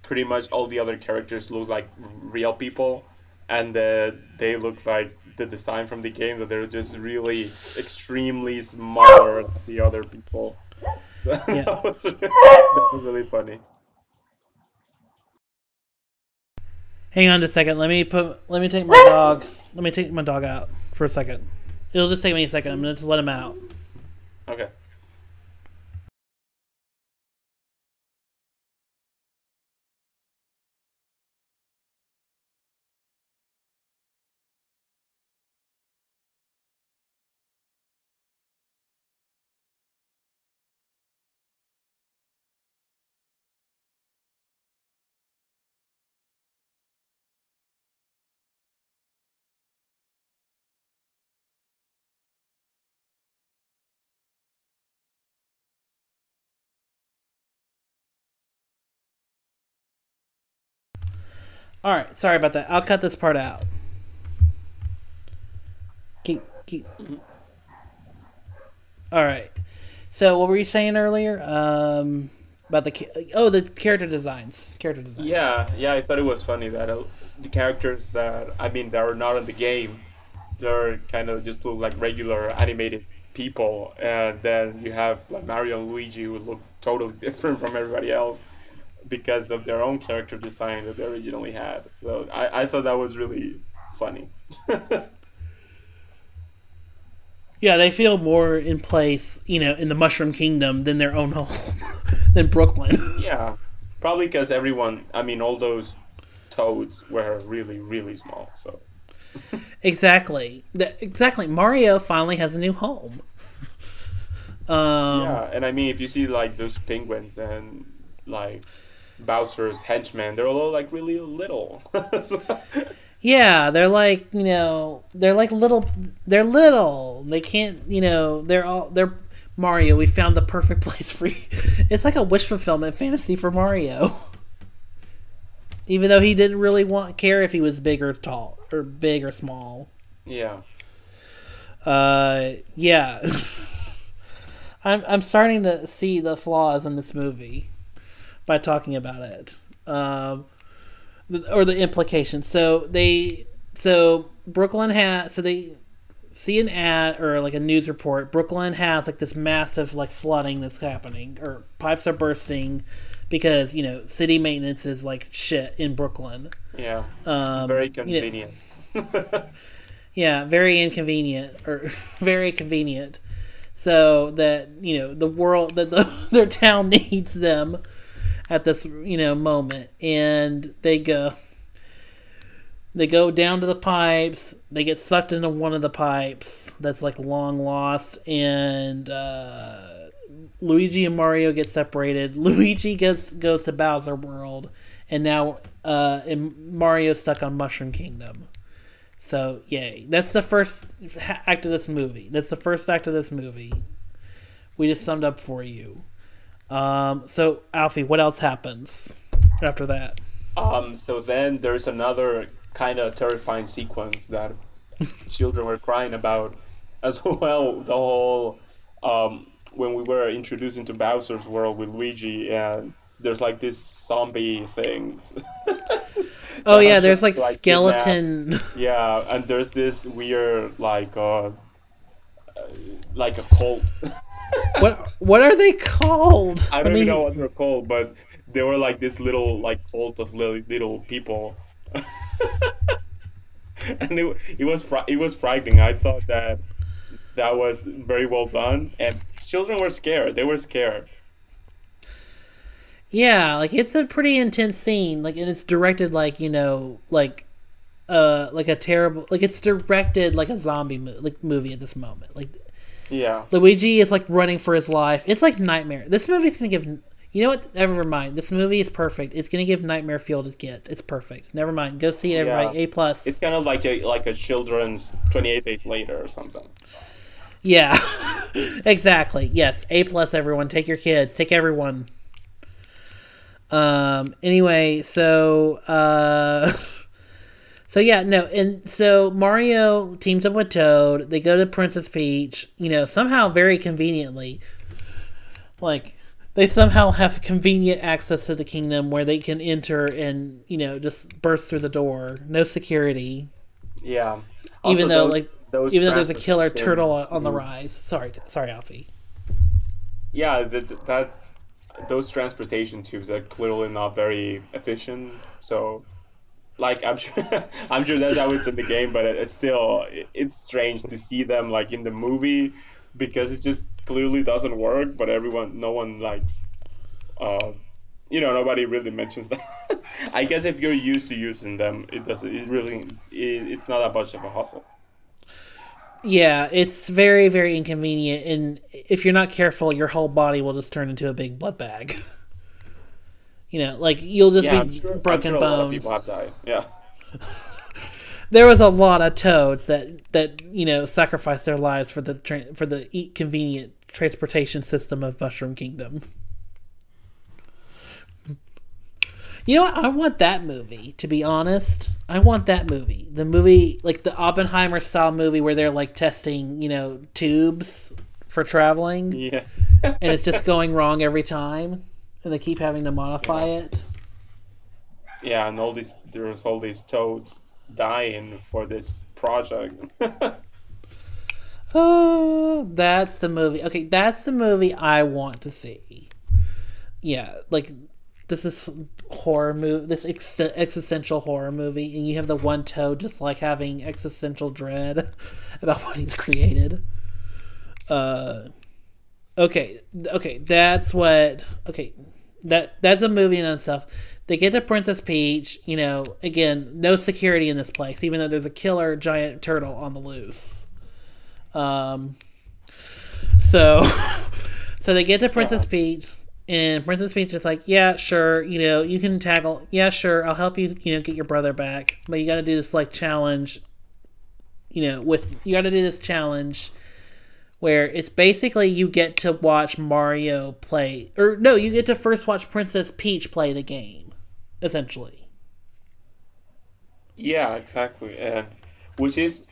pretty much all the other characters look like real people and that they look like the design from the game that they're just really extremely smaller than the other people. So Yeah. that, was, that was really funny. Hang on just a second. Let me put. Let me take my dog. Let me take my dog out for a second. It'll just take me a second. I'm gonna just let him out. Okay. All right. Sorry about that. I'll cut this part out. Keep keep. All right. So what were you saying earlier? Um, about the oh the character designs. Character designs. Yeah, yeah, I thought it was funny that uh, the characters that I mean that are not in the game, they're kind of just look like regular animated people, and then you have like Mario and Luigi who look totally different from everybody else because of their own character design that they originally had. So I, I thought that was really funny. Yeah, they feel more in place, you know, in the Mushroom Kingdom than their own home, than Brooklyn. yeah, probably because everyone, I mean, all those toads were really really small. So exactly. The, exactly. Mario finally has a new home. Um, Yeah, and I mean, if you see like those penguins and like Bowser's henchmen, they're all like really little. So- Yeah, they're like you know they're like little they're little they can't you know they're all they're Mario. We found the perfect place for you. It's like a wish fulfillment fantasy for Mario. Even though he didn't really want care if he was big or tall or big or small. yeah, Uh, yeah. I'm I'm starting to see the flaws in this movie by talking about it. Um, or the implications. So they so Brooklyn has so they see an ad or like a news report. Brooklyn has like this massive like flooding that's happening or pipes are bursting because you know city maintenance is like shit in Brooklyn. yeah, Um, very you know- convenient. yeah, very inconvenient or very convenient. So that you know the world that the, their town needs them at this you know moment, and they go. They go down to the pipes. They get sucked into one of the pipes that's like long lost, and uh, Luigi and Mario get separated. Luigi goes goes to Bowser World, and now uh, and Mario's stuck on Mushroom Kingdom. So, yay. That's the first act of this movie. That's the first act of this movie. We just summed up for you. Um, so, Alfie, what else happens after that? Um, so then there's another kind of terrifying sequence that children were crying about as well. The whole um, when we were introduced into Bowser's world with Luigi, and there's like these zombie things. Oh yeah, there's like kidnapped- skeleton. Yeah, and there's this weird like uh like a cult. what what are they called? I don't even know what they're called, but they were like this little like cult of little, little people. and it, it was it was frightening. I thought that that was very well done, and children were scared. They were scared. Yeah, like it's a pretty intense scene. Like, and it's directed like you know, like, uh, like a terrible, like it's directed like a zombie mo- like movie at this moment. Like Yeah, Luigi is like running for his life. It's like nightmare. This movie's gonna give. You know what? Never mind. This movie is perfect. It's gonna give Nightmare Fuel to get. It's perfect. Never mind. Go see it, everybody. Yeah. A plus. it's kind of like a like a children's Twenty Eight Days Later or something. Yeah, exactly. Yes, A plus. Everyone, take your kids. Take everyone. Um. Anyway, so uh, so yeah, no, and so Mario teams up with Toad. They go to Princess Peach. You know, somehow very conveniently, like they somehow have convenient access to the kingdom where they can enter and you know just burst through the door, no security. Yeah. even though those- like those even though there's a killer turtle on on the rise. Sorry, sorry, Alfie. Yeah, that that those transportation tubes are clearly not very efficient. So, like, I'm sure I'm sure that's how it's in the game, but it, it's still it, it's strange to see them like in the movie because it just clearly doesn't work. But everyone, no one likes. Uh, you know, nobody really mentions that. I guess if you're used to using them, it doesn't. It really, it, it's not that much of a hustle. Yeah, it's very very inconvenient, and if you're not careful, your whole body will just turn into a big blood bag. you know, like you'll just Yeah, be sure, broken sure a lot of bones. people have died. Yeah. There was a lot of toads that that you know sacrificed their lives for the tra- for the convenient transportation system of Mushroom Kingdom. You know what? I want that movie. To be honest, I want that movie. The movie, like the Oppenheimer style movie, where they're like testing, you know, tubes for traveling, Yeah. and it's just going wrong every time, and they keep having to modify it. Yeah, and all these there's all these toads dying for this project. Oh, that's the movie. Okay, that's the movie I want to see. Yeah, like this is horror movie, this ex- existential horror movie, and you have the one toad just like having existential dread about what he's created. Uh, okay, okay, that's what. Okay, that that's a movie and stuff. They get to Princess Peach. You know, again, no security in this place, even though there's a killer giant turtle on the loose. Um, so, so they get to Princess Peach, and Princess Peach is like, "Yeah, sure, you know, you can tackle. Yeah, sure, I'll help you. You know, get your brother back, but you got to do this like challenge. You know, with you got to do this challenge." Where it's basically you get to watch Mario play, or no, you get to first watch Princess Peach play the game, essentially. yeah, exactly. And which is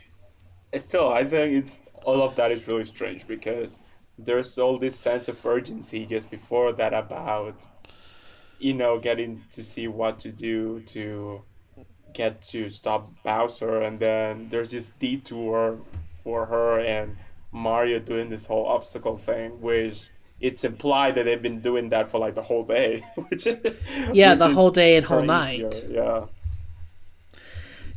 still I think it's all of that is really strange because there's all this sense of urgency just before that about you know getting to see what to do to get to stop Bowser and then there's this detour for her and Mario doing this whole obstacle thing which it's implied that they've been doing that for like the whole day which Yeah, which the whole day and whole night. yeah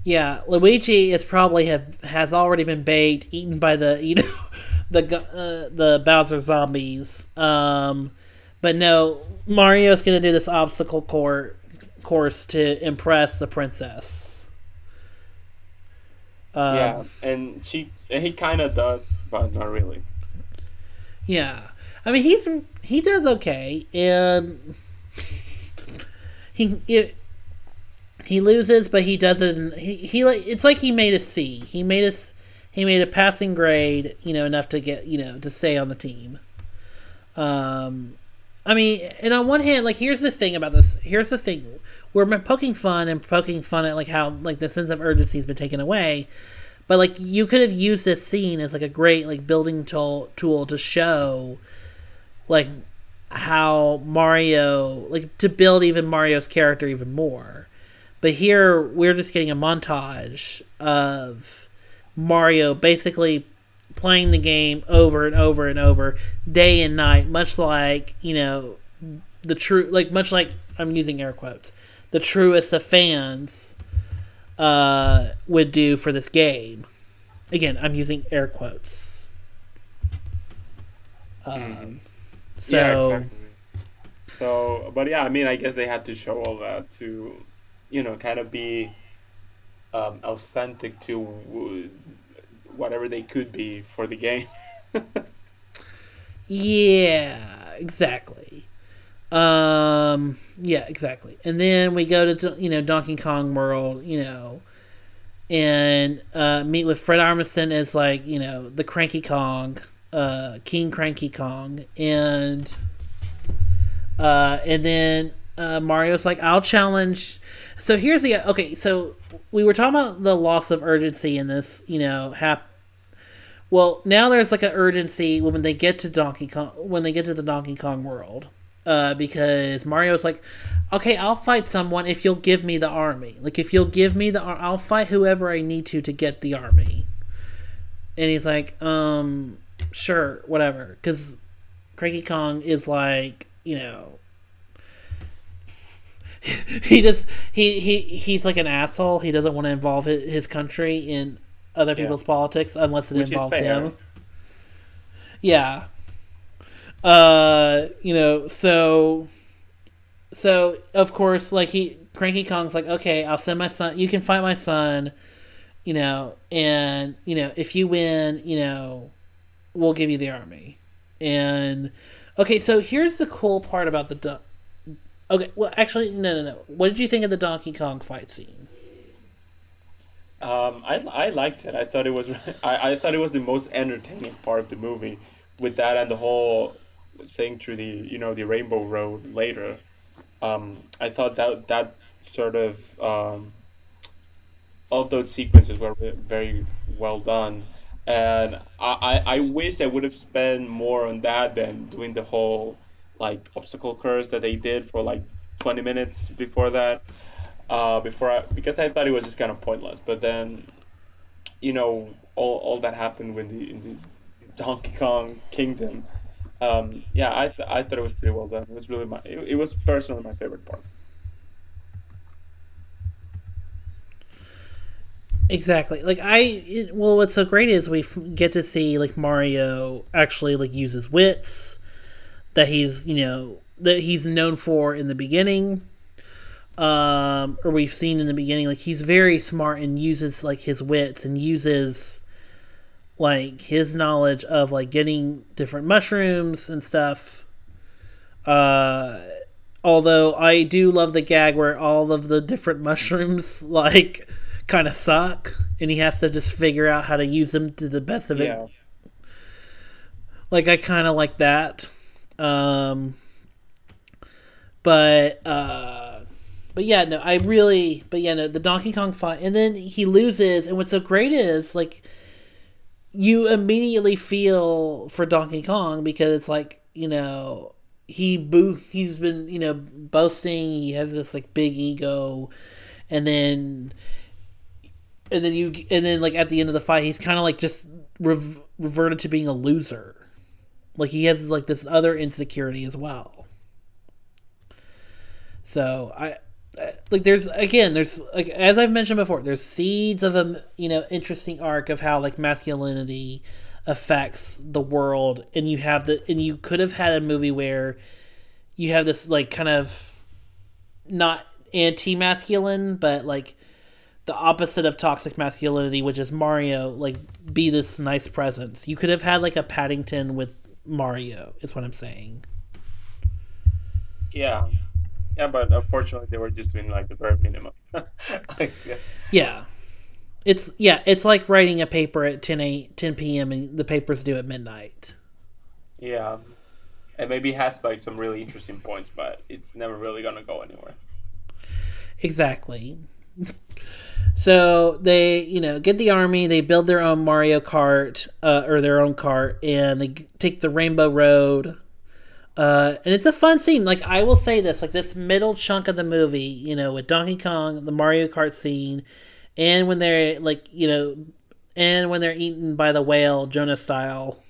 Yeah, Luigi is probably have has already been baked, eaten by the you know the uh, the Bowser zombies. Um, but no, Mario's gonna do this obstacle cour course to impress the princess. Um, Yeah, and she and he kind of does, but not really. Yeah, I mean he's he does okay, and he it, he loses, but he doesn't. He, he like it's like he made a C. He made us he made a passing grade, you know, enough to get you know to stay on the team. Um, I mean, and on one hand, like here's the thing about this. Here's the thing: we're poking fun and poking fun at like how like the sense of urgency has been taken away. But like you could have used this scene as like a great like building tool tool to show like how Mario like to build even Mario's character even more. But here we're just getting a montage of Mario basically playing the game over and over and over, day and night, much like you know the true, like much like I'm using air quotes, the truest of fans uh, would do for this game. Again, I'm using air quotes. Um, so yeah, exactly. So, but yeah, I mean, I guess they had to show all that to, you know, kind of be um, authentic to w- whatever they could be for the game. Yeah, exactly. Um, yeah, exactly. And then we go to you know Donkey Kong World, you know, and uh, meet with Fred Armisen as like you know the Cranky Kong, uh, King Cranky Kong, and uh, and then uh, Mario's like, I'll challenge. So here's the okay. So we were talking about the loss of urgency in this, you know, hap- well, now there's like an urgency when they get to Donkey Kong when they get to the Donkey Kong world, uh, because Mario's like, okay, I'll fight someone if you'll give me the army. Like if you'll give me the, ar- I'll fight whoever I need to to get the army. And he's like, um, sure, whatever, because Cranky Kong is like, you know. he just he, he he's like an asshole. He doesn't want to involve his, his country in other people's politics unless it Which involves him. Yeah. Uh, you know, so so of course like he Cranky Kong's like, "Okay, I'll send my son. You can fight my son, you know, and you know, if you win, you know, we'll give you the army." And okay, so here's the cool part about the do- Okay, well actually no no no. What did you think of the Donkey Kong fight scene? Um, I, I liked it. I thought it was I, I thought it was the most entertaining part of the movie, with that and the whole thing through the you know the Rainbow Road later. Um, I thought that that sort of um, all of those sequences were very well done, and I, I, I wish I would have spent more on that than doing the whole like obstacle course that they did for like twenty minutes before that uh, before I because I thought it was just kind of pointless. But then, you know, all, all that happened when the in the Donkey Kong Kingdom. Um, yeah, I, th- I thought it was pretty well done. It was really my it, it was personally my favorite part. Exactly. Like I, it, well, what's so great is we f- get to see like Mario actually like use his wits that he's you know that he's known for in the beginning, um, or we've seen in the beginning. Like he's very smart and uses like his wits and uses like his knowledge of like getting different mushrooms and stuff. Uh, although I do love the gag where all of the different mushrooms like kind of suck and he has to just figure out how to use them to the best of it Yeah, like I kind of like that. Um but uh but yeah, no, I really but yeah, no, the Donkey Kong fight and then he loses and what's so great is like you immediately feel for Donkey Kong because it's like, you know, he boo he's been, you know, boasting, he has this like big ego and then and then you and then like at the end of the fight he's kind of like just rev- reverted to being a loser. Like he has like this other insecurity as well. So i I- like there's again there's like as i've mentioned before there's seeds of a you know interesting arc of how like masculinity affects the world and you have the and you could have had a movie where you have this like kind of not anti-masculine but like the opposite of toxic masculinity, which is Mario, like be this nice presence. You could have had like a Paddington with Mario, is what I'm saying. yeah, yeah. But unfortunately, they were just doing like the bare minimum. Yeah. It's yeah, it's like writing a paper at 10 a, 10 p.m. and the papers due at midnight. Yeah, and maybe has like some really interesting points, but it's never really gonna go anywhere. Exactly. So they, you know, get the army. They build their own Mario Kart uh, or their own cart, and they take the Rainbow Road. Uh, and it's a fun scene. Like I will say this, like this middle chunk of the movie, you know, with Donkey Kong, the Mario Kart scene, and when they're like, you know, and when they're eaten by the whale, Jonah style.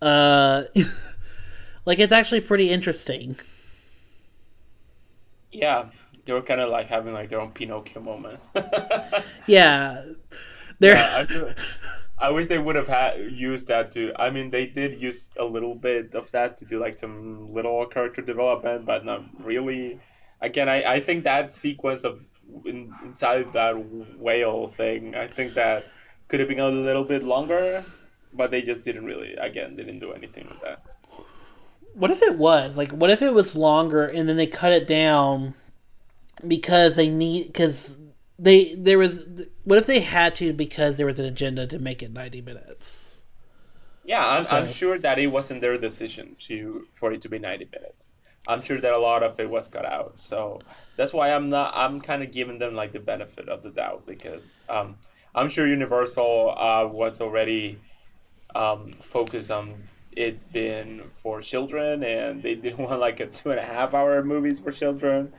Uh, like it's actually pretty interesting. Yeah, they were kind of like having like their own Pinocchio moment. Yeah, they're Yeah, I, wish they would have had used that to. I mean, they did use a little bit of that to do like some little character development, but not really. Again, I, I think that sequence of in, inside that whale thing, I think that could have been a little bit longer, but they just didn't really. Again, didn't do anything with that. what if it was like what if it was longer and then they cut it down because they need because they there was what if they had to because there was an agenda to make it 90 minutes Yeah, I'm, I'm sure that it wasn't their decision to for it to be 90 minutes. I'm sure that a lot of it was cut out. So that's why I'm not I'm kind of giving them like the benefit of the doubt because um, I'm sure Universal uh, was already um, focused on it being for children and they didn't want like a two and a half hour movies for children.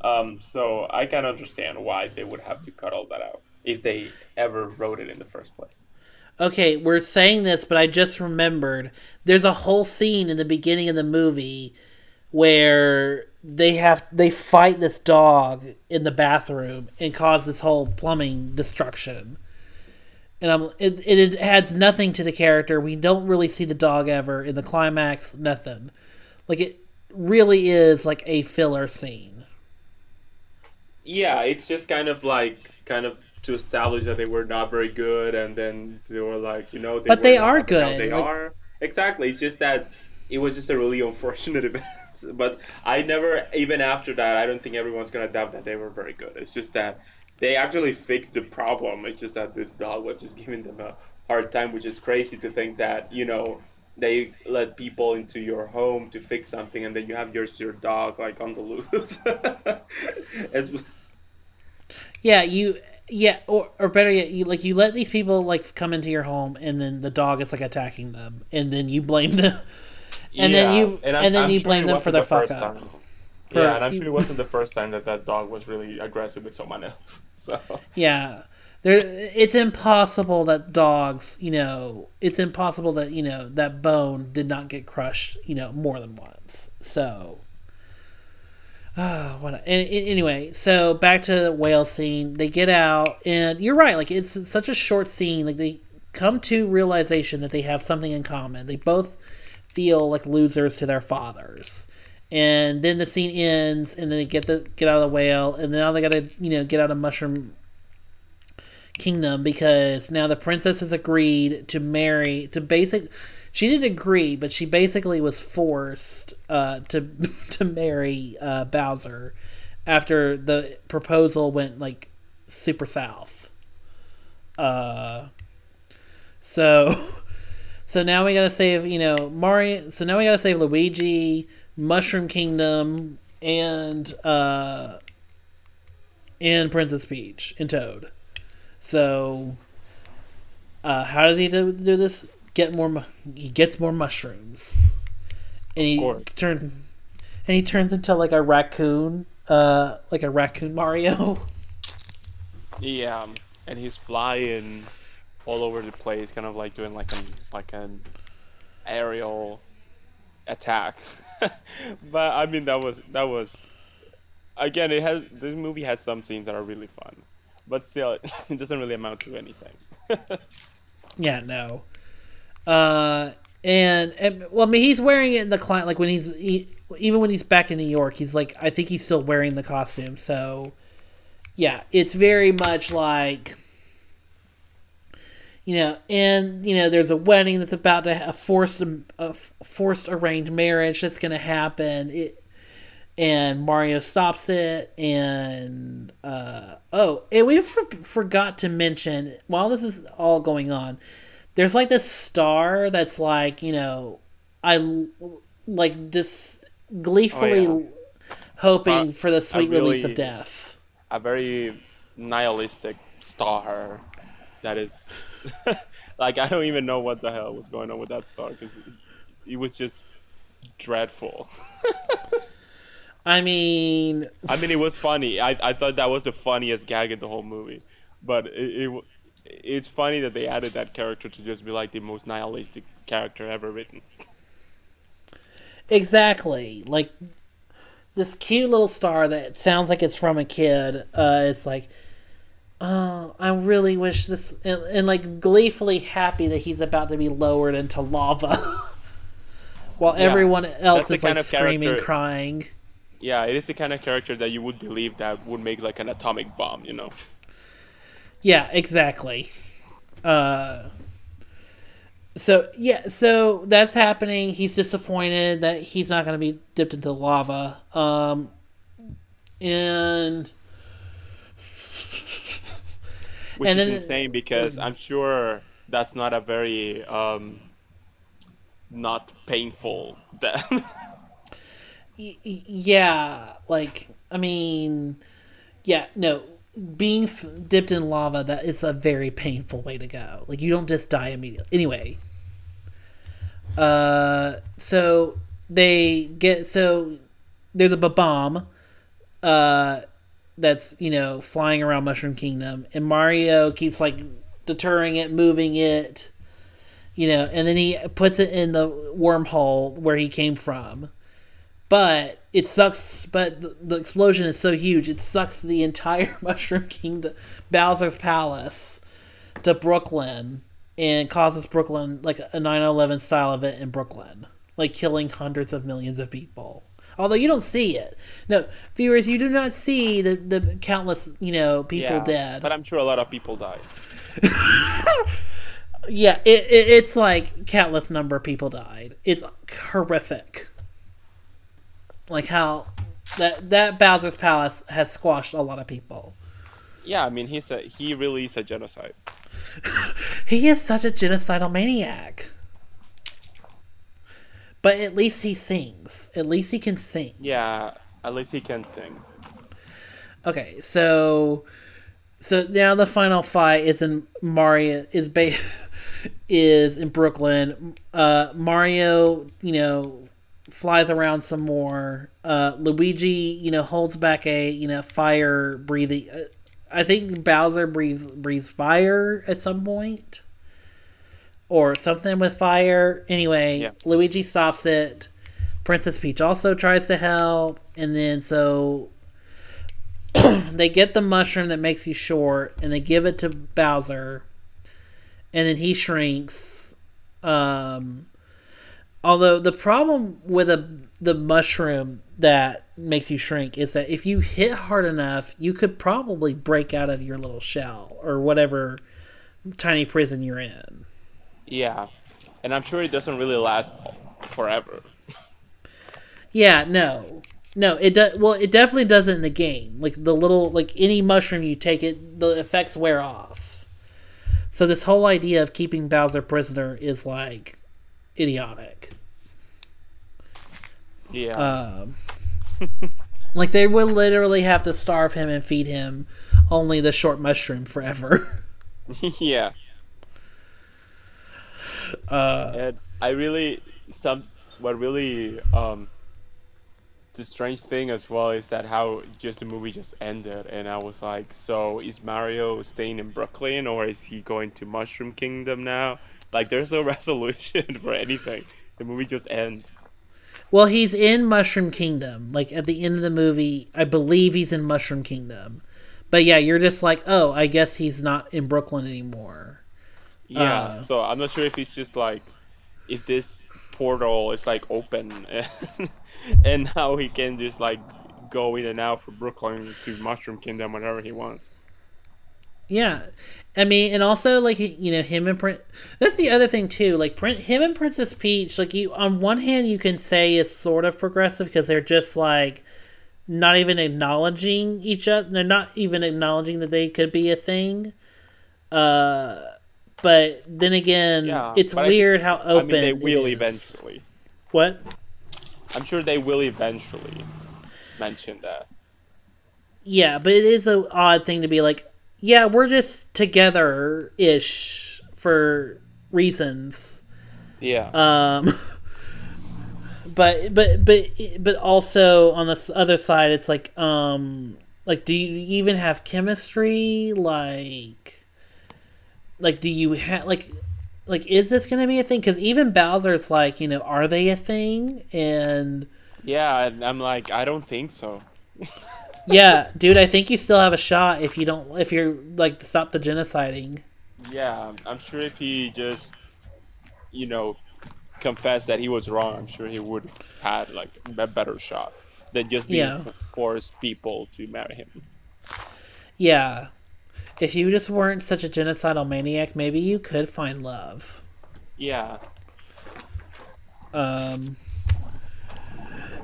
Um, so I can understand why they would have to cut all that out if they ever wrote it in the first place. okay we're saying this but i just remembered there's a whole scene in the beginning of the movie where they have they fight this dog in the bathroom and cause this whole plumbing destruction and I'm it, it, it adds nothing to the character. We don't really see the dog ever in the climax. Nothing, like it really is like a filler scene. Yeah, it's just kind of like kind of to establish that they were not very good, and then they were like, you know, they But they are good, They like- are exactly. It's just that it was just a really unfortunate event. but I never, even after that, I don't think everyone's gonna doubt that they were very good. It's just that they actually fixed the problem. It's just that this dog was just giving them a hard time, which is crazy to think that you know they let people into your home to fix something, and then you have your your dog like on the loose. It's- Yeah, you yeah, or or better yet, you like you let these people like come into your home and then the dog is like attacking them and then you blame them. And then you- I'm- and then I'm you sure blame them for their the fuck first up. time. For- yeah, and I'm sure it wasn't the first time that that dog was really aggressive with someone else. So Yeah. There it's impossible that dogs, you know, it's impossible that, you know, that bone did not get crushed, you know, more than once. So Oh, what a- and, and anyway, so back to the whale scene. They get out, and you're right. Like it's such a short scene. Like they come to realization that they have something in common. They both feel like losers to their fathers, and then the scene ends, and then they get the get out of the whale, and now they gotta you know get out of Mushroom Kingdom because now the princess has agreed to marry to basic. She didn't agree, but she basically was forced uh, to to marry uh, Bowser after the proposal went like super south. Uh, so so now we gotta save you know Mario. So now we gotta save Luigi, Mushroom Kingdom, and uh, and Princess Peach and Toad. So uh, how does he do, do this? Get more. mu- He gets more mushrooms, and he course. turn, and he turns into like a raccoon, uh, like a raccoon Mario. yeah, um, and he's flying all over the place, kind of like doing like an like an aerial attack. but I mean, that was that was again. It has this movie has some scenes that are really fun, but still, it doesn't really amount to anything. Yeah, no. Uh, and, and well, I mean, he's wearing it in the client like when he's he, even when he's back in New York, he's like I think he's still wearing the costume. So, yeah, it's very much like you know, and you know, there's a wedding that's about to a forced a forced arranged marriage that's going to happen. It and Mario stops it, and uh, oh, and we for- forgot to mention while this is all going on, there's like this star that's like you know, I like just gleefully Oh, yeah. hoping Uh, for the sweet release of death. a very nihilistic star that is like I don't even know what the hell was going on with that star because it was just dreadful. I mean, I mean, it was funny. I, I thought that was the funniest gag in the whole movie, but it, it it's funny that they added that character to just be like the most nihilistic character ever written. exactly. Like this cute little star that sounds like it's from a kid. Uh, it's like, oh, I really wish this, and, and like gleefully happy that he's about to be lowered into lava, while Yeah, everyone else is like kind of screaming, character- crying. Yeah, it is the kind of character that you would believe that would make like an atomic bomb, you know? Yeah, exactly. Uh, so yeah, so that's happening. He's disappointed that he's not going to be dipped into lava. Um, and Which And is then- insane because I'm sure that's not a very um, not painful death. yeah, like I mean, yeah, no, being f- dipped in lava that is a very painful way to go. Like you don't just die immediately. Anyway, uh, so they get so there's a bomb, uh, that's you know flying around Mushroom Kingdom, and Mario keeps like deterring it, moving it, you know, and then he puts it in the wormhole where he came from but it sucks. But the, the explosion is so huge, it sucks the entire Mushroom Kingdom, Bowser's Palace, to Brooklyn, and causes Brooklyn like a 9/11 style event in Brooklyn, like killing hundreds of millions of people. Although you don't see it, no viewers, you do not see the the countless you know people dead. But I'm sure a lot of people died. yeah, it, it, it's like countless number of people died. It's horrific. Like how that that Bowser's Palace has squashed a lot of people. Yeah, I mean he's a he really is a genocide. He is such a genocidal maniac. But at least he sings. At least he can sing. Yeah, at least he can sing. Okay, so so now the final fight is in Mario is base is in Brooklyn. Uh, Mario, you know, flies around some more. Uh, Luigi, you know, holds back a you know fire breathing. Uh, I think Bowser breathes breathes fire at some point, or something with fire. Anyway, Yeah. Luigi stops it. Princess Peach also tries to help, and then so they get the mushroom that makes you short and they give it to Bowser and then he shrinks um although the problem with a the mushroom that makes you shrink is that if you hit hard enough you could probably break out of your little shell or whatever tiny prison you're in Yeah, and I'm sure it doesn't really last forever. Yeah, no. No, it does. Well, it definitely does it in the game. Like the little, like any mushroom you take, it the effects wear off. So this whole idea of keeping Bowser prisoner is like idiotic. Yeah, Um, like they would literally have to starve him and feed him only the short mushroom forever. yeah. Uh, and I really some what really um the strange thing as well is that how just the movie just ended and I was like, so is Mario staying in Brooklyn or is he going to Mushroom Kingdom now? Like there's no resolution for anything. The movie just ends. Well, he's in Mushroom Kingdom. Like at the end of the movie, I believe he's in Mushroom Kingdom. But yeah, you're just like, oh, I guess he's not in Brooklyn anymore. Yeah. Uh. so I'm not sure if it's just like if this portal is like open and, and now he can just like go in and out from Brooklyn to Mushroom Kingdom whenever he wants. Yeah, I mean, and also like you know him and Prin- That's the other thing too. Like Prin- him and Princess Peach. Like you, on one hand, you can say is sort of progressive because they're just like not even acknowledging each other. They're not even acknowledging that they could be a thing. Uh, but then again, Yeah, it's but I weird how open. I mean, they will eventually. What? I'm sure they will eventually mention that. Yeah, but it is an odd thing to be like, yeah, we're just together ish for reasons. Yeah. Um, but but but but also on the other side, it's like um like do you even have chemistry? Like like do you have like like is this gonna be a thing? Because even Bowser's like you know are they a thing? And Yeah, I'm like, I don't think so. yeah, dude, I think you still have a shot if you don't if you're like stop the genociding. Yeah, I'm sure if he just, you know, confessed that he was wrong, I'm sure he would have had like a better shot than just being Yeah. force people to marry him. Yeah. If you just weren't such a genocidal maniac, maybe you could find love. Yeah, Um,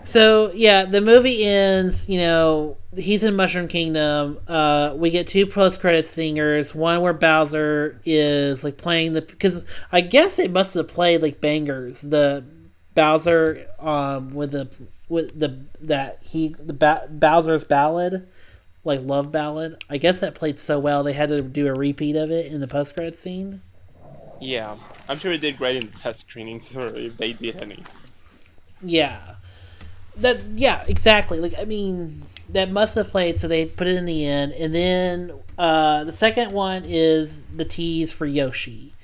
so yeah, the movie ends. You know, he's in Mushroom Kingdom. Uh, we get two post credit singers. One where Bowser is like playing the because I guess it must have played like bangers. The Bowser um with the with the that he the ba- Bowser's ballad. Like love ballad, I guess that played so well they had to do a repeat of it in the post credit scene. yeah. I'm sure it did great in the test screenings, or if they did any. Yeah. That yeah, exactly. Like I mean, that must have played so they put it in the end. And then uh the second one is the tease for Yoshi.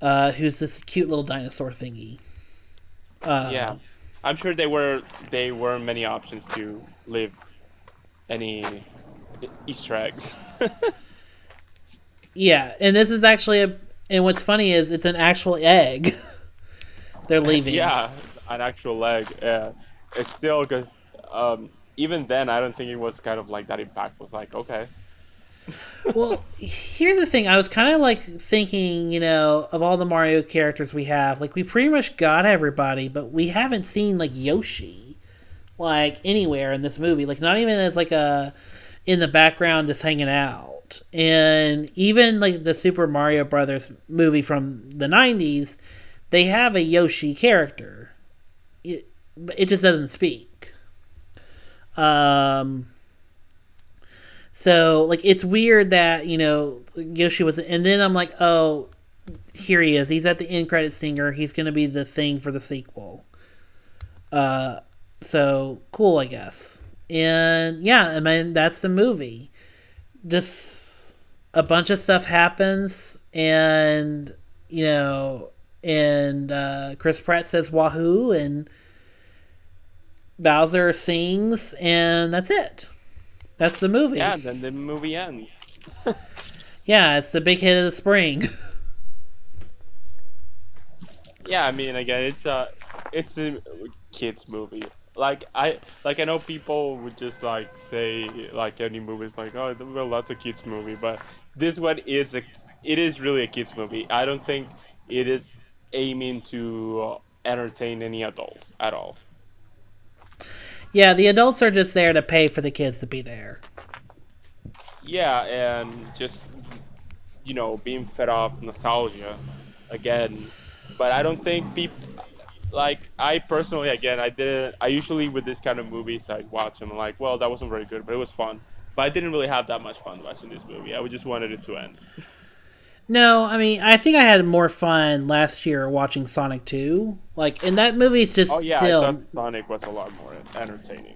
Uh who's this cute little dinosaur thingy. Uh Yeah, I'm sure they were they were many options to leave any Easter eggs. Yeah, and this is actually a and what's funny is it's an actual egg. They're leaving. yeah, an actual leg. Yeah, it's still because um, even then I don't think it was kind of like that impactful. It's like okay, well, here's the thing. I was kind of like thinking, you know, of all the Mario characters we have, like we pretty much got everybody, but we haven't seen like Yoshi, like anywhere in this movie. Like not even as like a in the background just hanging out. And even like the Super Mario Brothers movie from the '90s, they have a Yoshi character. It, it just doesn't speak. Um. So like it's weird that you know Yoshi was, and then I'm like, oh, here he is. He's at the end credit stinger. He's gonna be the thing for the sequel. Uh, so cool, I guess. And yeah, I mean that's the movie. Just a bunch of stuff happens, and you know, and uh, Chris Pratt says "Wahoo!" and Bowser sings, and that's it. That's the movie. yeah. Then the movie ends. Yeah, it's the big hit of the spring. Yeah, I mean, again, it's a it's a kids movie. Like I like I know people would just like say like any movies like oh well that's a kids movie, but this one is a it is really a kids movie. I don't think it is aiming to uh, entertain any adults at all. Yeah, the adults are just there to pay for the kids to be there. Yeah, and just you know being fed off nostalgia again. But I don't think people like I personally again I didn't I usually with this kind of movies I watch them like well that wasn't very good but it was fun. But I didn't really have that much fun watching this movie. I just wanted it to end. No, I mean, I think I had more fun last year watching Sonic 2. Like, and that movie's just Oh yeah, still. I thought Sonic was a lot more entertaining.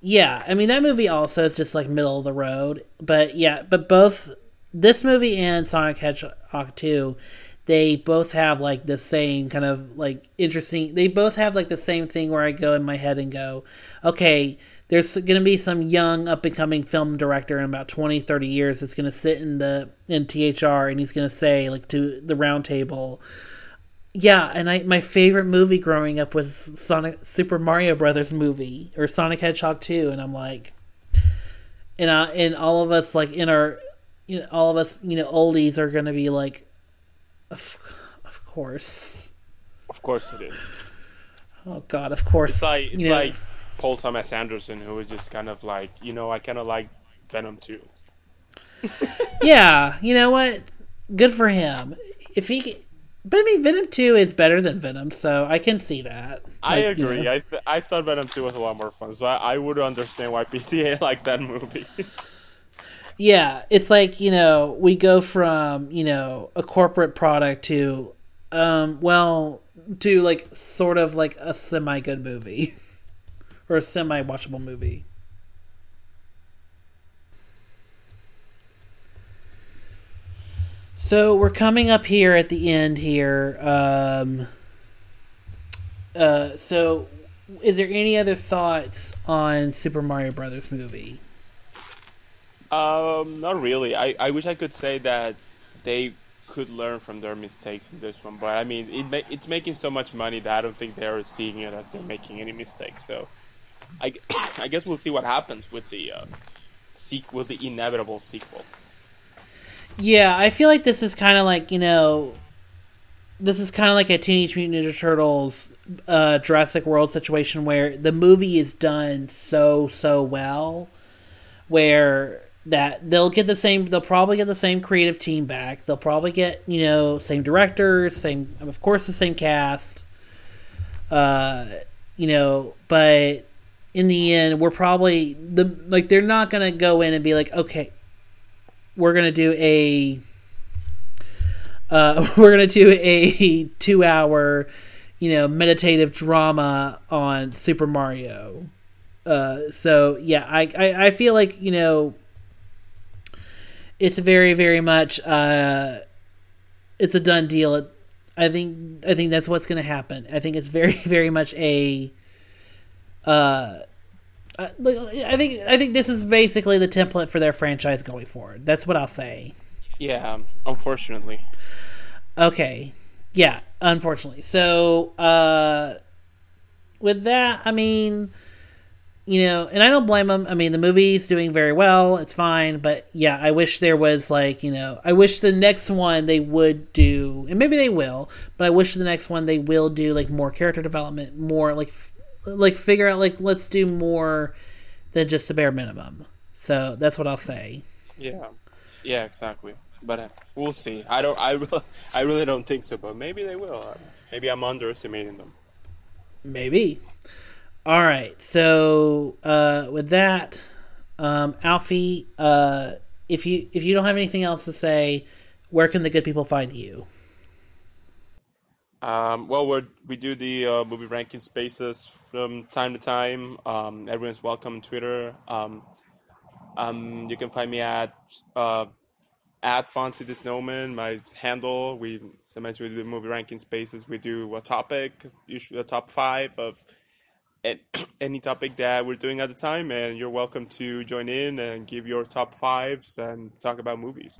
Yeah, I mean, that movie also is just like middle of the road. But yeah, but both this movie and Sonic Hedgehog 2, they both have like the same kind of like interesting. They both have like the same thing where I go in my head and go, okay, there's going to be some young up and coming film director in about 20, 30 years that's going to sit in the in THR and he's going to say like to the round table, yeah, and I my favorite movie growing up was Sonic Super Mario Brothers movie or Sonic Hedgehog 2 and I'm like and uh, and all of us like in our you know all of us you know oldies are going to be like of, of course. Of course it is. Oh god, of course. It's like it's you know, like Paul Thomas Anderson who was just kind of like you know I kind of like Venom too. Yeah, you know what? Good for him. If he but I mean Venom 2 is better than Venom, so I can see that. I Like, you agree. know. I th- I thought Venom 2 was a lot more fun, so I, I would understand why PTA likes that movie. Yeah, it's like, you know, we go from, you know, a corporate product to um well, to like sort of like a semi good movie or a semi watchable movie. So we're coming up here at the end here. Um, uh, so, is there any other thoughts on Super Mario Brothers movie? Um, not really. I, I wish I could say that they could learn from their mistakes in this one, but I mean, it ma- it's making so much money that I don't think they're seeing it as they're making any mistakes. So, I, I guess we'll see what happens with the uh, with the inevitable sequel. Yeah, I feel like this is kind of like you know, this is kind of like a Teenage Mutant Ninja Turtles, uh, Jurassic World situation where the movie is done so so well, where that they'll get the same, they'll probably get the same creative team back. They'll probably get you know same directors, same of course the same cast. Uh, you know, but in the end, we're probably the like they're not gonna go in and be like, okay, we're gonna do a uh, we're gonna do a two hour you know meditative drama on super mario. Uh, so yeah I, I i feel like you know it's very very much uh it's a done deal. I think i think that's what's gonna happen. I think it's very very much a uh I I think I think this is basically the template for their franchise going forward. That's what I'll say. Yeah, unfortunately. Okay. Yeah, unfortunately. So, uh with that, I mean, you know, and I don't blame them. I mean, the movie's doing very well. It's fine, but yeah, I wish there was like, you know, I wish the next one they would do, and maybe they will, but I wish the next one they will do like more character development, more like like figure out like let's do more than just the bare minimum. So, that's what I'll say. Yeah, yeah, exactly. But uh, we'll see. I don't. I really, I really don't think so. But maybe they will. Uh, Maybe I'm underestimating them. Maybe. All right. So uh, with that, um, Alfie, uh, if you if you don't have anything else to say, where can the good people find you? Um, well, we we do the uh, movie ranking spaces from time to time. Um, everyone's welcome on Twitter. Um, um, you can find me at uh, at the Snowman, my handle. We sometimes we do movie ranking spaces. We do a topic, usually a top five of any topic that we're doing at the time, and you're welcome to join in and give your top fives and talk about movies.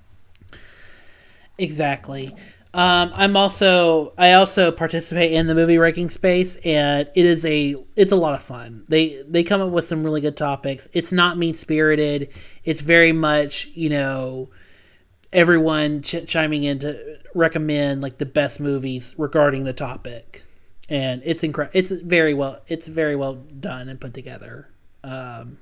Exactly. Um, I'm also I also participate in the movie ranking space, and it is a it's a lot of fun. They they come up with some really good topics. It's not mean spirited. It's very much you know everyone ch- chiming in to recommend like the best movies regarding the topic, and it's incredible. It's very well it's very well done and put together. Um,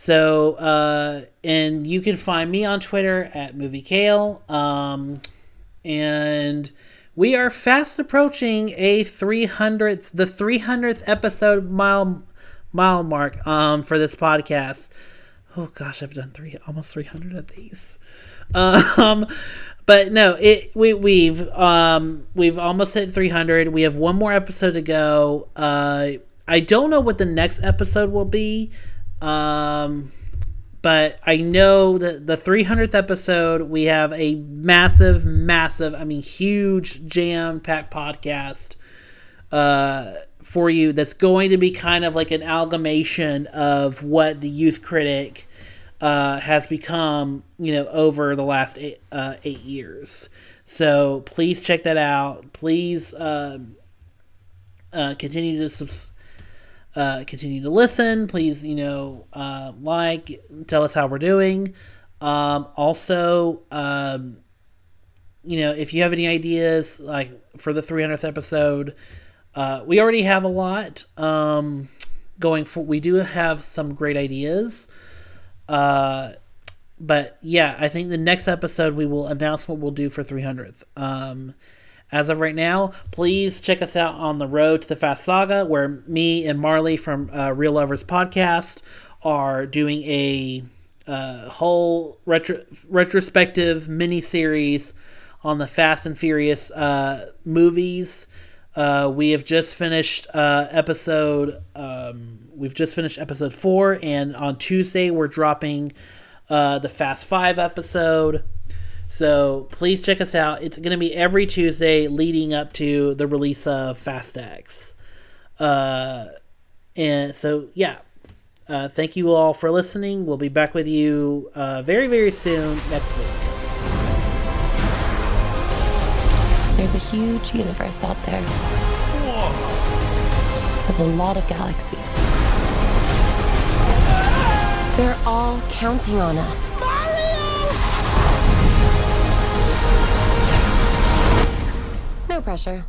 so, uh, and you can find me on Twitter at Movie Kale. Um, and we are fast approaching a 300th, the 300th episode mile, mile mark, um, for this podcast. Oh gosh, I've done three, almost 300 of these. Um, but no, it, we, we've, um, we've almost hit 300. We have one more episode to go. Uh, I don't know what the next episode will be. Um, but I know that the 300th episode, we have a massive, massive, I mean, huge jam packed podcast uh, for you that's going to be kind of like an amalgamation of what the youth critic uh, has become, you know, over the last eight, uh, eight years. So please check that out. Please uh, uh, continue to subscribe uh, continue to listen. Please, you know, uh, like, tell us how we're doing. Um, also, um, you know, if you have any ideas, like for the 300th episode, uh, we already have a lot um, going for. We do have some great ideas. Uh, but yeah, I think the next episode we will announce what we'll do for 300th. Um, as of right now, please check us out on the road to the Fast Saga, where me and Marley from uh, Real Lovers Podcast are doing a uh, whole retro- retrospective mini series on the Fast and Furious uh, movies. Uh, we have just finished uh, episode. Um, we've just finished episode four, and on Tuesday we're dropping uh, the Fast Five episode. So please check us out. It's going to be every Tuesday leading up to the release of Fast X. Uh, and so yeah, uh, thank you all for listening. We'll be back with you uh, very very soon next week. There's a huge universe out there with a lot of galaxies. They're all counting on us. Pressure.